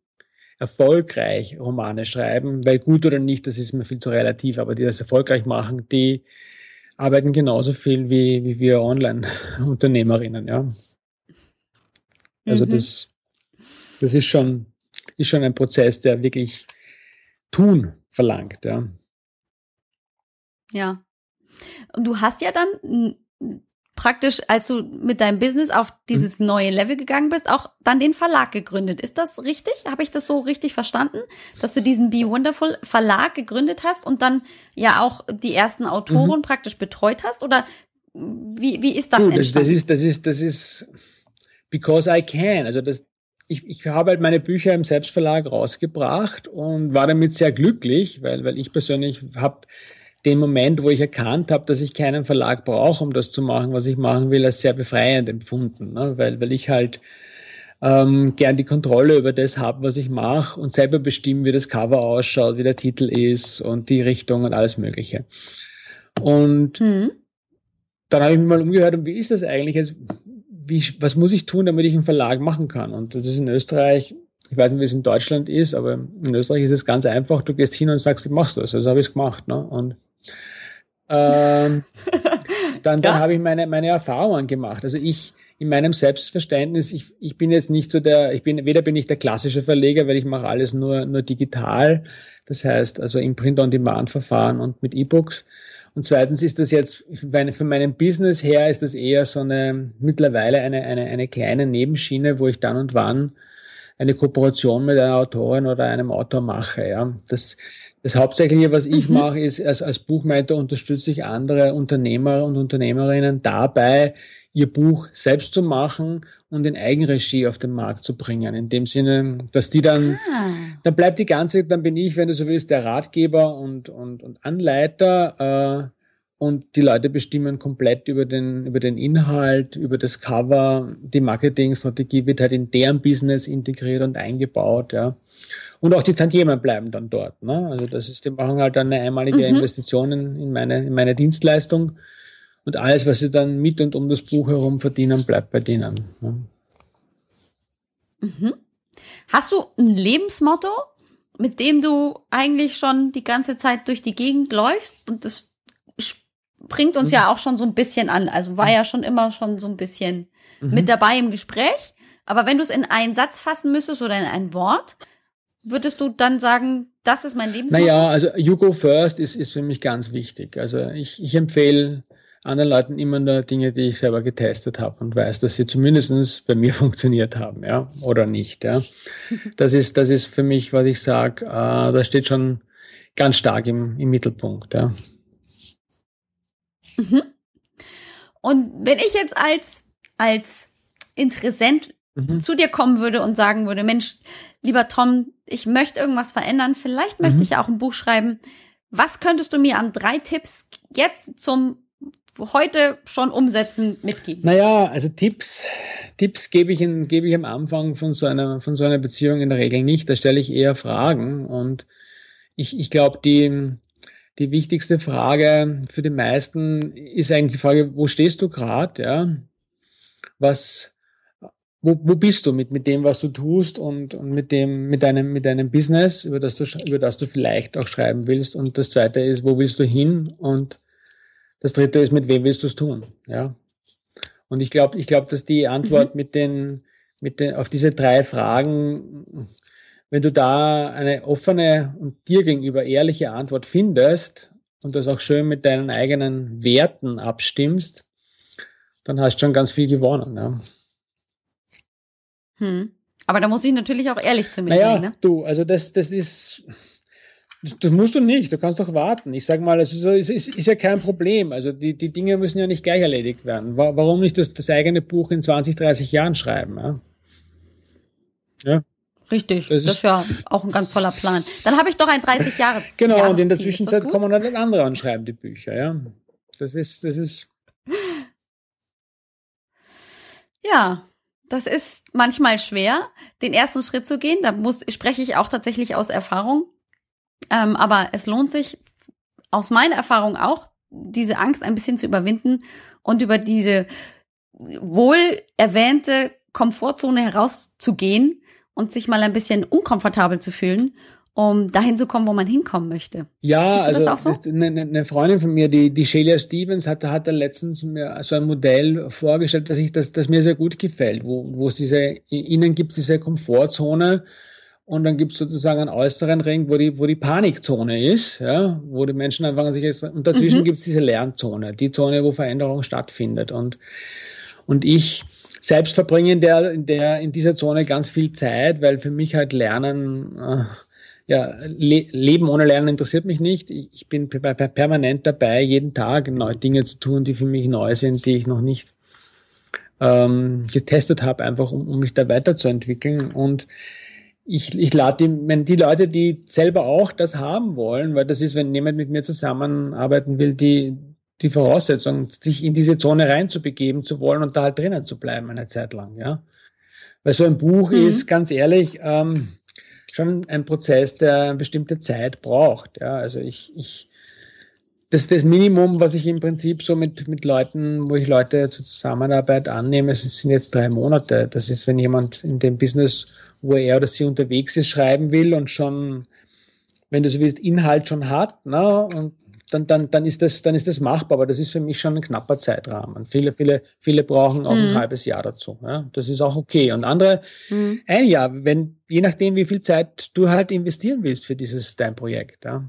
erfolgreich Romane schreiben, weil gut oder nicht, das ist mir viel zu relativ, aber die das erfolgreich machen, die arbeiten genauso viel wie, wie wir Online-Unternehmerinnen, ja. Also mhm. das, das ist schon, ist schon ein Prozess, der wirklich tun verlangt, ja. Ja. Und du hast ja dann praktisch, als du mit deinem Business auf dieses mhm. neue Level gegangen bist, auch dann den Verlag gegründet. Ist das richtig? Habe ich das so richtig verstanden? Dass du diesen Be Wonderful Verlag gegründet hast und dann ja auch die ersten Autoren mhm. praktisch betreut hast? Oder wie, wie ist das du, entstanden? Das ist, das ist, das ist because I can. Also das, ich, ich habe halt meine Bücher im Selbstverlag rausgebracht und war damit sehr glücklich, weil, weil ich persönlich habe den Moment, wo ich erkannt habe, dass ich keinen Verlag brauche, um das zu machen, was ich machen will, als sehr befreiend empfunden, ne? weil, weil ich halt ähm, gern die Kontrolle über das habe, was ich mache und selber bestimmen, wie das Cover ausschaut, wie der Titel ist und die Richtung und alles Mögliche. Und mhm. dann habe ich mich mal umgehört, und wie ist das eigentlich? Also, wie, was muss ich tun, damit ich einen Verlag machen kann? Und das ist in Österreich, ich weiß nicht, wie es in Deutschland ist, aber in Österreich ist es ganz einfach. Du gehst hin und sagst, ich machst das. Also habe ich es gemacht. Ne? Und ähm, [laughs] dann, dann ja. habe ich meine, meine Erfahrungen gemacht. Also ich, in meinem Selbstverständnis, ich, ich bin jetzt nicht so der, ich bin, weder bin ich der klassische Verleger, weil ich mache alles nur, nur digital. Das heißt, also im Print-on-Demand-Verfahren und mit E-Books. Und zweitens ist das jetzt, von meinem Business her ist das eher so eine, mittlerweile eine, eine, eine kleine Nebenschiene, wo ich dann und wann eine Kooperation mit einer Autorin oder einem Autor mache, ja. Das, das Hauptsächliche, was ich mhm. mache, ist, als, als Buchmeister unterstütze ich andere Unternehmer und Unternehmerinnen dabei, ihr Buch selbst zu machen und in Eigenregie auf den Markt zu bringen. In dem Sinne, dass die dann, ah. dann bleibt die ganze, dann bin ich, wenn du so willst, der Ratgeber und, und, und Anleiter, äh, und die Leute bestimmen komplett über den, über den Inhalt, über das Cover. Die Marketingstrategie wird halt in deren Business integriert und eingebaut, ja. Und auch die Tantiemen bleiben dann dort, ne? Also das ist, die machen halt eine einmalige mhm. Investition in meine, in meine Dienstleistung und alles, was sie dann mit und um das Buch herum verdienen, bleibt bei denen. Ne? Mhm. Hast du ein Lebensmotto, mit dem du eigentlich schon die ganze Zeit durch die Gegend läufst? Und das bringt uns mhm. ja auch schon so ein bisschen an. Also war ja schon immer schon so ein bisschen mhm. mit dabei im Gespräch. Aber wenn du es in einen Satz fassen müsstest oder in ein Wort, würdest du dann sagen, das ist mein Lebensmotto? Naja, also You Go First ist, ist für mich ganz wichtig. Also ich, ich empfehle anderen Leuten immer nur Dinge, die ich selber getestet habe und weiß, dass sie zumindestens bei mir [laughs] funktioniert haben, ja, oder nicht. Ja. [laughs] Das ist, das ist für mich, was ich sage, äh, das steht schon ganz stark im, im Mittelpunkt. Ja. Mhm. Und wenn ich jetzt als, als Interessent mhm. zu dir kommen würde und sagen würde, Mensch, lieber Tom, ich möchte irgendwas verändern, vielleicht möchte mhm. ich auch ein Buch schreiben. Was könntest du mir an drei Tipps jetzt zum heute schon umsetzen mitgeben? Naja, also Tipps, Tipps gebe ich, in, gebe ich am Anfang von so einer, von so einer Beziehung in der Regel nicht. Da stelle ich eher Fragen und ich, ich glaube, die, die wichtigste Frage für die meisten ist eigentlich die Frage, wo stehst du gerade, ja? Was, wo, wo bist du mit, mit dem, was du tust und, und mit dem, mit deinem, mit deinem Business, über das du, über das du vielleicht auch schreiben willst. Und das zweite ist, wo willst du hin? Und das dritte ist, mit wem willst du es tun? Ja. Und ich glaube, ich glaube, dass die Antwort mhm. mit den, mit den, auf diese drei Fragen, wenn du da eine offene und dir gegenüber ehrliche Antwort findest und das auch schön mit deinen eigenen Werten abstimmst, dann hast du schon ganz viel gewonnen. Ja. Hm. Aber da muss ich natürlich auch ehrlich zu mir naja, sein. Ne? Du, also das, das ist, das musst du nicht, du kannst doch warten. Ich sage mal, es ist, ist, ist, ja kein Problem. Also die, die Dinge müssen ja nicht gleich erledigt werden. Warum nicht das, das eigene Buch in 20, 30 Jahren schreiben? Ja? ja. Richtig, das, das ist ja auch ein ganz toller Plan. Dann habe ich doch ein 30 Jahre [laughs] Genau, Jahresziel. und in der Zwischenzeit kommen dann andere und schreiben die Bücher, ja. Das ist, das ist. Ja, das ist manchmal schwer, den ersten Schritt zu gehen. Da muss, spreche ich auch tatsächlich aus Erfahrung. Ähm, aber es lohnt sich aus meiner Erfahrung auch, diese Angst ein bisschen zu überwinden und über diese wohl erwähnte Komfortzone herauszugehen und sich mal ein bisschen unkomfortabel zu fühlen, um dahin zu kommen, wo man hinkommen möchte. Ja, also so? eine, eine, Freundin von mir, die, die Shelia Stevens, hat, hat da letztens mir so ein Modell vorgestellt, dass ich das, das mir sehr gut gefällt, wo, wo es diese, ihnen gibt es diese Komfortzone, und dann gibt es sozusagen einen äußeren Ring, wo die, wo die Panikzone ist, ja, wo die Menschen einfach sich jetzt, und dazwischen mhm. gibt es diese Lernzone, die Zone, wo Veränderung stattfindet. Und, und ich selbst verbringe in der, in der, in dieser Zone ganz viel Zeit, weil für mich halt Lernen, äh, ja, Le Leben ohne Lernen interessiert mich nicht. Ich bin permanent dabei, jeden Tag neue Dinge zu tun, die für mich neu sind, die ich noch nicht ähm, getestet habe, einfach um, um mich da weiterzuentwickeln. Und ich, ich lade die, wenn die Leute, die selber auch das haben wollen, weil das ist, wenn jemand mit mir zusammenarbeiten will, die, die Voraussetzung, sich in diese Zone reinzubegeben zu wollen und da halt drinnen zu bleiben eine Zeit lang, ja. Weil so ein Buch mhm. ist, ganz ehrlich, ähm, schon ein Prozess, der eine bestimmte Zeit braucht, ja. Also ich, ich, das das Minimum, was ich im Prinzip so mit, mit Leuten, wo ich Leute zur Zusammenarbeit annehme, es sind jetzt drei Monate. Das ist, wenn jemand in dem Business, wo er oder sie unterwegs ist, schreiben will und schon, wenn du so willst, Inhalt schon hat, ne, und dann, dann, dann ist das, dann ist das machbar. Aber das ist für mich schon ein knapper Zeitrahmen. Viele, viele, viele brauchen auch mhm. ein halbes Jahr dazu. Ja. Das ist auch okay. Und andere mhm. ein Jahr, wenn, je nachdem, wie viel Zeit du halt investieren willst für dieses, dein Projekt, ja.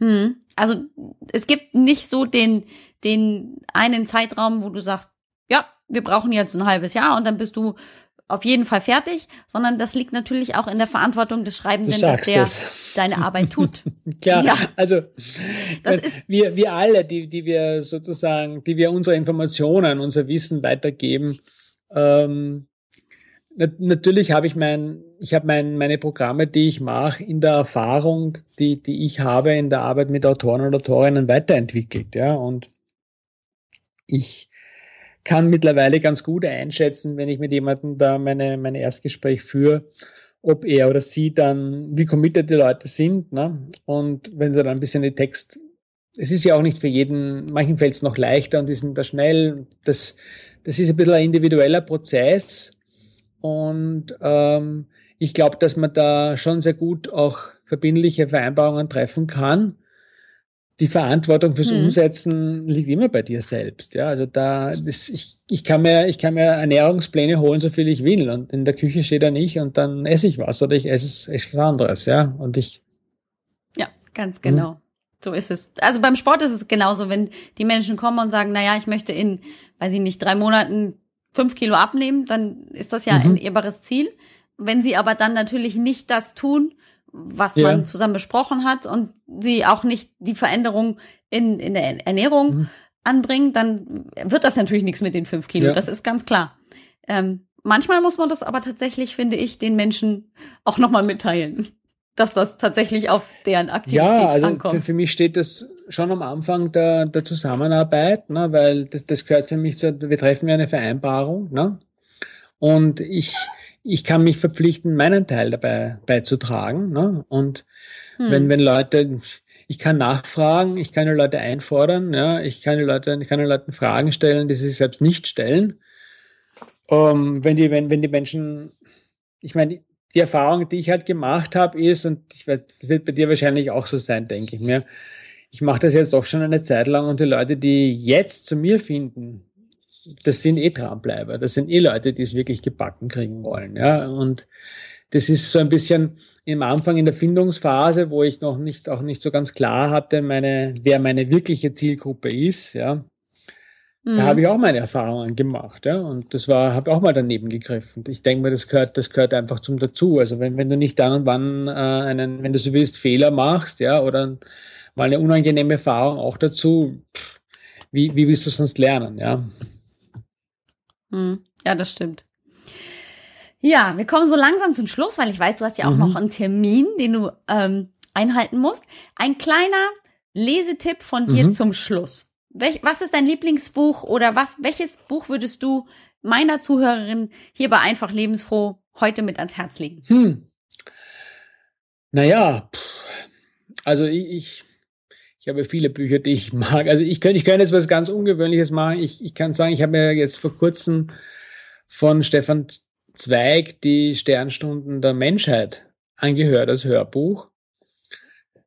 Hm. Also es gibt nicht so den, den einen Zeitraum, wo du sagst, ja, wir brauchen jetzt ein halbes Jahr und dann bist du auf jeden Fall fertig, sondern das liegt natürlich auch in der Verantwortung des Schreibenden, dass der das. seine Arbeit tut. [laughs] Klar, ja. also das ist wir, wir alle, die, die wir sozusagen, die wir unsere Informationen, unser Wissen weitergeben, ähm, natürlich habe ich mein, ich habe mein, meine Programme, die ich mache, in der Erfahrung, die, die ich habe in der Arbeit mit Autoren und Autorinnen weiterentwickelt, ja. Und ich kann mittlerweile ganz gut einschätzen, wenn ich mit jemandem da meine, mein Erstgespräch führe, ob er oder sie dann, wie committed die Leute sind, ne? Und wenn du dann ein bisschen die Text, es ist ja auch nicht für jeden, manchen fällt es noch leichter und die sind da schnell. Das, das ist ein bisschen ein individueller Prozess und ähm, ich glaube, dass man da schon sehr gut auch verbindliche Vereinbarungen treffen kann. Die Verantwortung fürs hm. Umsetzen liegt immer bei dir selbst. Ja, also da, das, ich, ich kann mir, ich kann mir Ernährungspläne holen, so viel ich will. Und in der Küche steht er nicht und dann esse ich was oder ich esse, esse was anderes. Ja, und ich. Ja, ganz genau. Hm. So ist es. Also beim Sport ist es genauso, wenn die Menschen kommen und sagen, na ja, ich möchte in, weiß ich nicht, drei Monaten fünf Kilo abnehmen, dann ist das ja mhm. ein ehrbares Ziel. Wenn sie aber dann natürlich nicht das tun, was ja. man zusammen besprochen hat und sie auch nicht die Veränderung in, in der Ernährung mhm. anbringen, dann wird das natürlich nichts mit den fünf Kilo. Ja. Das ist ganz klar. Ähm, manchmal muss man das aber tatsächlich, finde ich, den Menschen auch nochmal mitteilen dass das tatsächlich auf deren Aktivität ja, also ankommt. Für, für mich steht das schon am Anfang der, der Zusammenarbeit, ne, weil das, das gehört für mich zu, wir treffen ja eine Vereinbarung, ne? Und ich, ich kann mich verpflichten, meinen Teil dabei beizutragen. Ne? Und hm. wenn, wenn Leute, ich kann nachfragen, ich kann die Leute einfordern, ja, ich kann die Leute, ich kann den Leuten Fragen stellen, die sie sich selbst nicht stellen. Um, ähm, wenn die, wenn, wenn die Menschen, ich meine, die Erfahrung, die ich halt gemacht habe, ist, und ich werd, wird bei dir wahrscheinlich auch so sein, denke ich mir, ich mache das jetzt doch schon eine Zeit lang und die Leute, die jetzt zu mir finden, das sind eh Traumbleiber, das sind eh Leute, die es wirklich gebacken kriegen wollen. Ja? Und das ist so ein bisschen im Anfang in der Findungsphase, wo ich noch nicht, auch nicht so ganz klar hatte, meine, wer meine wirkliche Zielgruppe ist, ja. Da mhm. habe ich auch meine Erfahrungen gemacht, ja. Und das war, habe auch mal daneben gegriffen. Ich denke mir, das gehört, das gehört einfach zum dazu. Also wenn, wenn du nicht dann und wann äh, einen, wenn du so willst, Fehler machst, ja, oder mal eine unangenehme Erfahrung auch dazu, wie, wie willst du sonst lernen, ja? Mhm. Ja, das stimmt. Ja, wir kommen so langsam zum Schluss, weil ich weiß, du hast ja auch mhm. noch einen Termin, den du ähm, einhalten musst. Ein kleiner Lesetipp von dir mhm. zum Schluss. Welch, was ist dein Lieblingsbuch oder was, welches Buch würdest du meiner Zuhörerin hier bei Einfach Lebensfroh heute mit ans Herz legen? Hm. Naja, also ich, ich, ich habe viele Bücher, die ich [laughs] mag. Also ich könnte, ich könnte jetzt was ganz Ungewöhnliches machen. Ich, ich kann sagen, ich habe mir jetzt vor kurzem von Stefan Zweig die Sternstunden der Menschheit angehört als Hörbuch.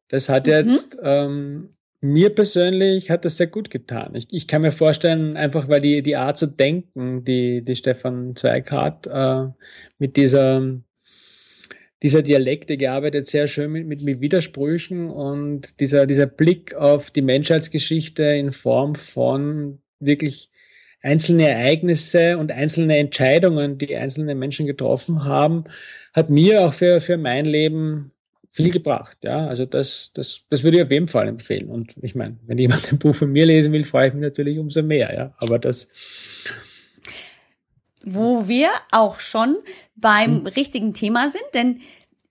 Das hat mhm. jetzt ähm, mir persönlich hat das sehr gut getan. Ich, ich kann mir vorstellen, einfach weil die, die Art zu denken, die, die Stefan Zweig hat, äh, mit dieser, dieser Dialekte gearbeitet, sehr schön mit, mit, mit Widersprüchen und dieser, dieser Blick auf die Menschheitsgeschichte in Form von wirklich einzelne Ereignisse und einzelne Entscheidungen, die einzelne Menschen getroffen haben, hat mir auch für, für mein Leben viel gebracht. Ja, also das, das, das würde ich auf jeden Fall empfehlen. Und ich meine, wenn jemand ein Buch von mir lesen will, freue ich mich natürlich umso mehr. Ja, aber das, wo wir auch schon beim mhm. richtigen Thema sind, denn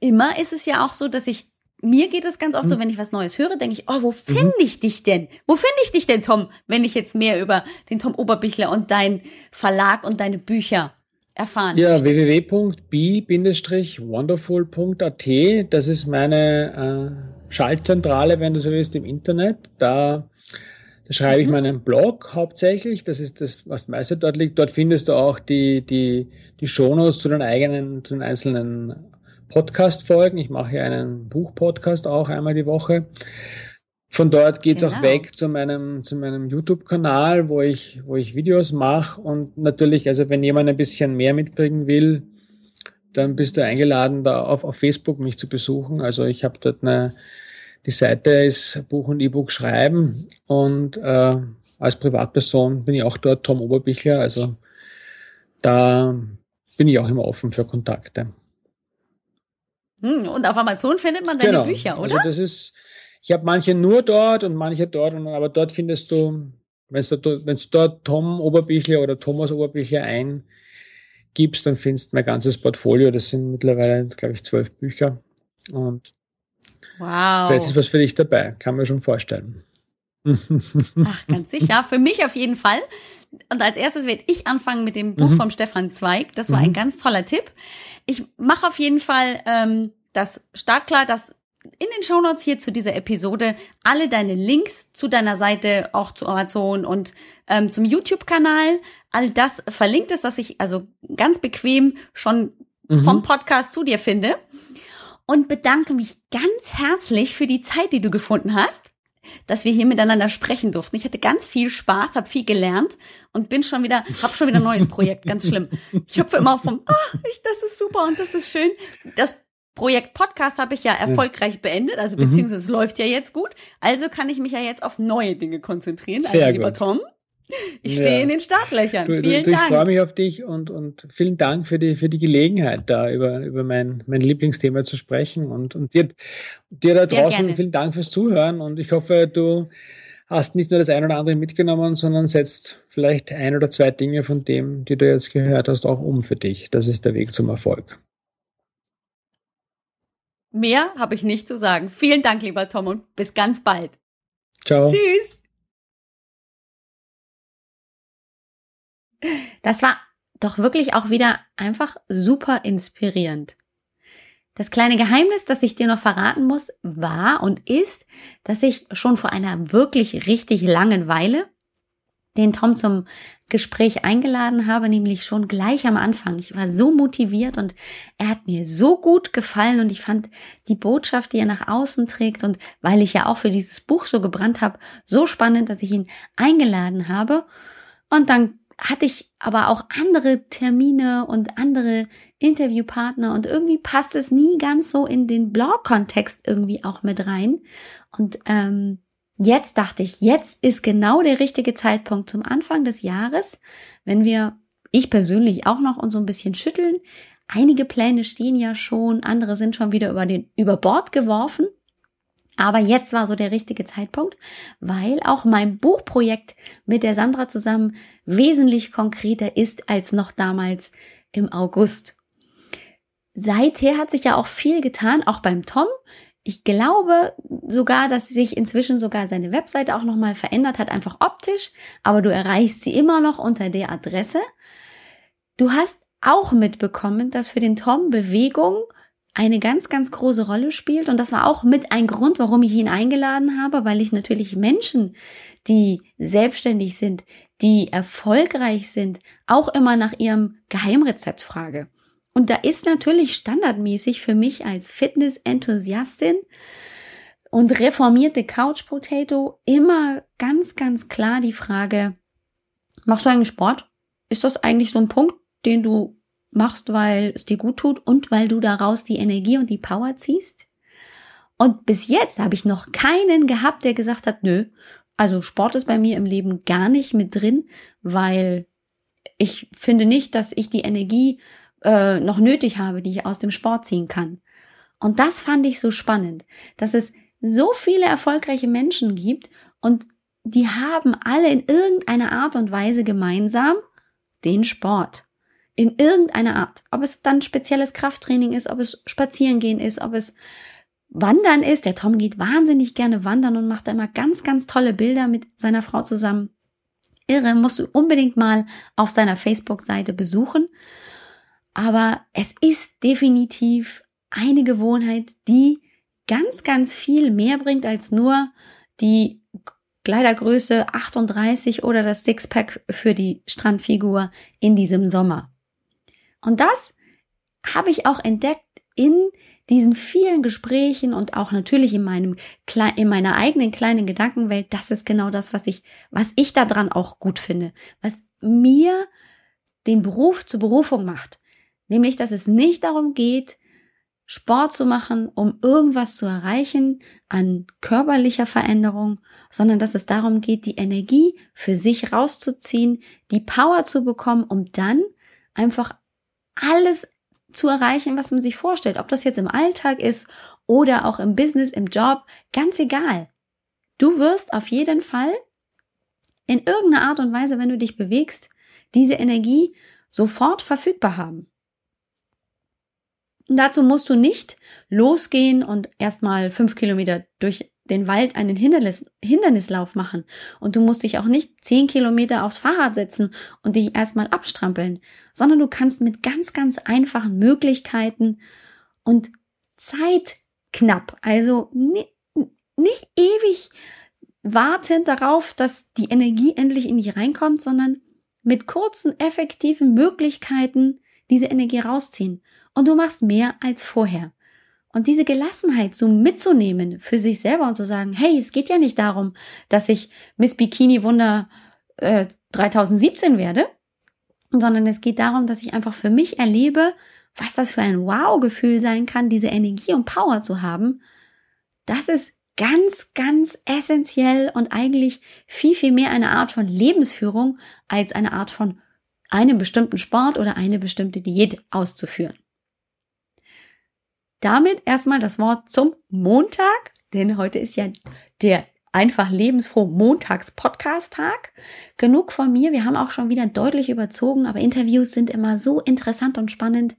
immer ist es ja auch so, dass ich mir geht es ganz oft so, mhm. wenn ich was Neues höre, denke ich, oh, wo finde mhm. ich dich denn? Wo finde ich dich denn, Tom, wenn ich jetzt mehr über den Tom Oberbichler und dein Verlag und deine Bücher erfahren Ja, www.b-wonderful.at, das ist meine äh, Schaltzentrale, wenn du so willst, im Internet. Da, da schreibe ich mhm. meinen Blog hauptsächlich. Das ist das, was meiste dort liegt. Dort findest du auch die, die, die Shownotes zu den eigenen, zu den einzelnen Podcast-Folgen. Ich mache ja einen Buch-Podcast auch einmal die Woche. Von dort geht's genau. auch weg zu meinem, zu meinem YouTube-Kanal, wo ich, wo ich Videos mache. Und natürlich, also wenn jemand ein bisschen mehr mitkriegen will, dann bist du eingeladen, da auf, auf Facebook mich zu besuchen. Also ich habe dort eine, die Seite ist Buch und E-Book schreiben und äh, als Privatperson bin ich auch dort Tom Oberbichler. Also da bin ich auch immer offen für Kontakte. Hm, und auf Amazon findet man deine genau. Bücher, oder? Also das ist, ich habe manche nur dort und manche dort, aber dort findest du, wenn du, wenn du dort Tom Oberbichler oder Thomas Oberbichler eingibst, dann findest du mein ganzes Portfolio. Das sind mittlerweile, glaube ich, zwölf Bücher. Und wow. vielleicht ist was für dich dabei, kann man schon vorstellen. [laughs] Ach, ganz sicher. Für mich auf jeden Fall. Und als erstes werde ich anfangen mit dem Buch mhm. vom Stefan Zweig. Das war mhm. ein ganz toller Tipp. Ich mache auf jeden Fall ähm, das startklar, dass in den Shownotes hier zu dieser Episode alle deine Links zu deiner Seite, auch zu Amazon und ähm, zum YouTube-Kanal, all das verlinkt ist, dass ich also ganz bequem schon mhm. vom Podcast zu dir finde. Und bedanke mich ganz herzlich für die Zeit, die du gefunden hast dass wir hier miteinander sprechen durften. Ich hatte ganz viel Spaß, habe viel gelernt und bin schon wieder, habe schon wieder ein neues Projekt, ganz schlimm. Ich hüpfe immer vom, ah, ich, das ist super und das ist schön. Das Projekt Podcast habe ich ja erfolgreich beendet, also mhm. beziehungsweise es läuft ja jetzt gut. Also kann ich mich ja jetzt auf neue Dinge konzentrieren. Sehr also, lieber Tom, ich stehe ja. in den Startlöchern. Du, vielen du, Dank. Ich freue mich auf dich und, und vielen Dank für die, für die Gelegenheit, da über, über mein, mein Lieblingsthema zu sprechen. Und, und dir, dir da Sehr draußen gerne. vielen Dank fürs Zuhören. Und ich hoffe, du hast nicht nur das ein oder andere mitgenommen, sondern setzt vielleicht ein oder zwei Dinge von dem, die du jetzt gehört hast, auch um für dich. Das ist der Weg zum Erfolg. Mehr habe ich nicht zu sagen. Vielen Dank, lieber Tom, und bis ganz bald. Ciao. Tschüss. Das war doch wirklich auch wieder einfach super inspirierend. Das kleine Geheimnis, das ich dir noch verraten muss, war und ist, dass ich schon vor einer wirklich richtig langen Weile den Tom zum Gespräch eingeladen habe, nämlich schon gleich am Anfang. Ich war so motiviert und er hat mir so gut gefallen und ich fand die Botschaft, die er nach außen trägt und weil ich ja auch für dieses Buch so gebrannt habe, so spannend, dass ich ihn eingeladen habe. Und dann hatte ich aber auch andere Termine und andere Interviewpartner und irgendwie passt es nie ganz so in den Blog-Kontext irgendwie auch mit rein. Und ähm, jetzt dachte ich, jetzt ist genau der richtige Zeitpunkt zum Anfang des Jahres, wenn wir, ich persönlich auch noch uns so ein bisschen schütteln. Einige Pläne stehen ja schon, andere sind schon wieder über den über Bord geworfen. Aber jetzt war so der richtige Zeitpunkt, weil auch mein Buchprojekt mit der Sandra zusammen wesentlich konkreter ist als noch damals im August. Seither hat sich ja auch viel getan, auch beim Tom. Ich glaube sogar, dass sich inzwischen sogar seine Webseite auch nochmal verändert hat, einfach optisch, aber du erreichst sie immer noch unter der Adresse. Du hast auch mitbekommen, dass für den Tom Bewegung eine ganz, ganz große Rolle spielt. Und das war auch mit ein Grund, warum ich ihn eingeladen habe, weil ich natürlich Menschen, die selbstständig sind, die erfolgreich sind, auch immer nach ihrem Geheimrezept frage. Und da ist natürlich standardmäßig für mich als Fitness-Enthusiastin und reformierte Couch Potato immer ganz, ganz klar die Frage, machst du eigentlich Sport? Ist das eigentlich so ein Punkt, den du machst, weil es dir gut tut und weil du daraus die Energie und die Power ziehst? Und bis jetzt habe ich noch keinen gehabt, der gesagt hat, nö, also Sport ist bei mir im Leben gar nicht mit drin, weil ich finde nicht, dass ich die Energie äh, noch nötig habe, die ich aus dem Sport ziehen kann. Und das fand ich so spannend, dass es so viele erfolgreiche Menschen gibt und die haben alle in irgendeiner Art und Weise gemeinsam den Sport. In irgendeiner Art. Ob es dann spezielles Krafttraining ist, ob es Spazierengehen ist, ob es Wandern ist. Der Tom geht wahnsinnig gerne wandern und macht da immer ganz, ganz tolle Bilder mit seiner Frau zusammen. Irre, musst du unbedingt mal auf seiner Facebook-Seite besuchen. Aber es ist definitiv eine Gewohnheit, die ganz, ganz viel mehr bringt als nur die Kleidergröße 38 oder das Sixpack für die Strandfigur in diesem Sommer. Und das habe ich auch entdeckt in diesen vielen Gesprächen und auch natürlich in meinem in meiner eigenen kleinen Gedankenwelt. Das ist genau das, was ich was ich daran auch gut finde, was mir den Beruf zur Berufung macht, nämlich dass es nicht darum geht, Sport zu machen, um irgendwas zu erreichen an körperlicher Veränderung, sondern dass es darum geht, die Energie für sich rauszuziehen, die Power zu bekommen, um dann einfach alles zu erreichen, was man sich vorstellt. Ob das jetzt im Alltag ist oder auch im Business, im Job, ganz egal. Du wirst auf jeden Fall in irgendeiner Art und Weise, wenn du dich bewegst, diese Energie sofort verfügbar haben. Dazu musst du nicht losgehen und erstmal fünf Kilometer durch den Wald einen Hindernis, Hindernislauf machen. Und du musst dich auch nicht zehn Kilometer aufs Fahrrad setzen und dich erstmal abstrampeln, sondern du kannst mit ganz, ganz einfachen Möglichkeiten und Zeit knapp, also nicht, ewig warten darauf, dass die Energie endlich in dich reinkommt, sondern mit kurzen, effektiven Möglichkeiten diese Energie rausziehen und du machst mehr als vorher. Und diese Gelassenheit so mitzunehmen für sich selber und zu sagen, hey, es geht ja nicht darum, dass ich Miss Bikini Wunder äh, 3017 werde, sondern es geht darum, dass ich einfach für mich erlebe, was das für ein Wow-Gefühl sein kann, diese Energie und Power zu haben. Das ist ganz, ganz essentiell und eigentlich viel, viel mehr eine Art von Lebensführung als eine Art von einem bestimmten Sport oder eine bestimmte Diät auszuführen. Damit erstmal das Wort zum Montag, denn heute ist ja der einfach lebensfroh Montags Podcast Tag. Genug von mir. Wir haben auch schon wieder deutlich überzogen, aber Interviews sind immer so interessant und spannend.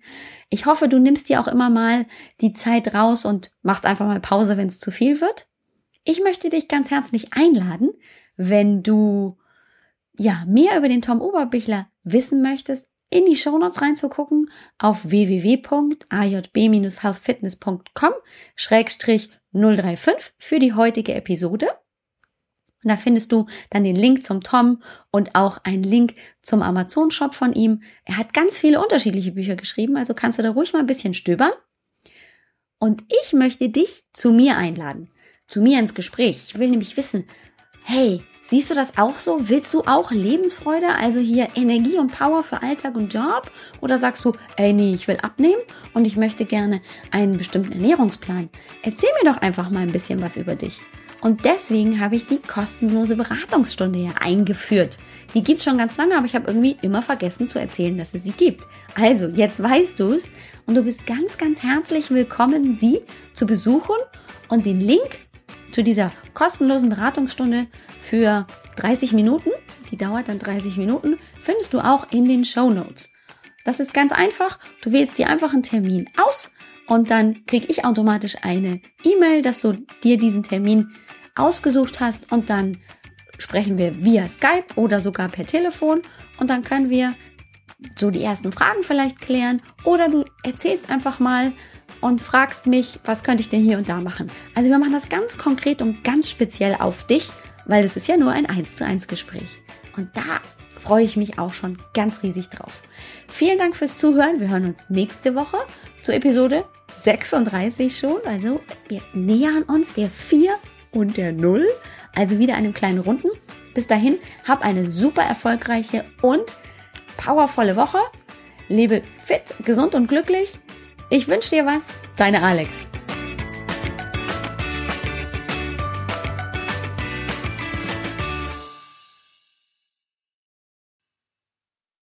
Ich hoffe, du nimmst dir auch immer mal die Zeit raus und machst einfach mal Pause, wenn es zu viel wird. Ich möchte dich ganz herzlich einladen, wenn du ja mehr über den Tom Oberbichler wissen möchtest, in die Shownotes reinzugucken auf www.ajb-healthfitness.com schrägstrich 035 für die heutige Episode. Und da findest du dann den Link zum Tom und auch einen Link zum Amazon-Shop von ihm. Er hat ganz viele unterschiedliche Bücher geschrieben, also kannst du da ruhig mal ein bisschen stöbern. Und ich möchte dich zu mir einladen, zu mir ins Gespräch. Ich will nämlich wissen, hey, Siehst du das auch so? Willst du auch Lebensfreude, also hier Energie und Power für Alltag und Job? Oder sagst du, ey nee, ich will abnehmen und ich möchte gerne einen bestimmten Ernährungsplan? Erzähl mir doch einfach mal ein bisschen was über dich. Und deswegen habe ich die kostenlose Beratungsstunde ja eingeführt. Die gibt schon ganz lange, aber ich habe irgendwie immer vergessen zu erzählen, dass es sie gibt. Also, jetzt weißt du es und du bist ganz, ganz herzlich willkommen, sie zu besuchen und den Link zu dieser kostenlosen Beratungsstunde für 30 Minuten, die dauert dann 30 Minuten, findest du auch in den Show Notes. Das ist ganz einfach. Du wählst dir einfach einen Termin aus und dann krieg ich automatisch eine E-Mail, dass du dir diesen Termin ausgesucht hast und dann sprechen wir via Skype oder sogar per Telefon und dann können wir so die ersten Fragen vielleicht klären oder du erzählst einfach mal, und fragst mich, was könnte ich denn hier und da machen. Also wir machen das ganz konkret und ganz speziell auf dich, weil es ist ja nur ein 1 zu 1 Gespräch. Und da freue ich mich auch schon ganz riesig drauf. Vielen Dank fürs Zuhören. Wir hören uns nächste Woche zur Episode 36 schon. Also wir nähern uns der 4 und der 0. Also wieder einem kleinen Runden. Bis dahin, hab eine super erfolgreiche und powervolle Woche. Lebe fit, gesund und glücklich. Ich wünsche dir was, deine Alex.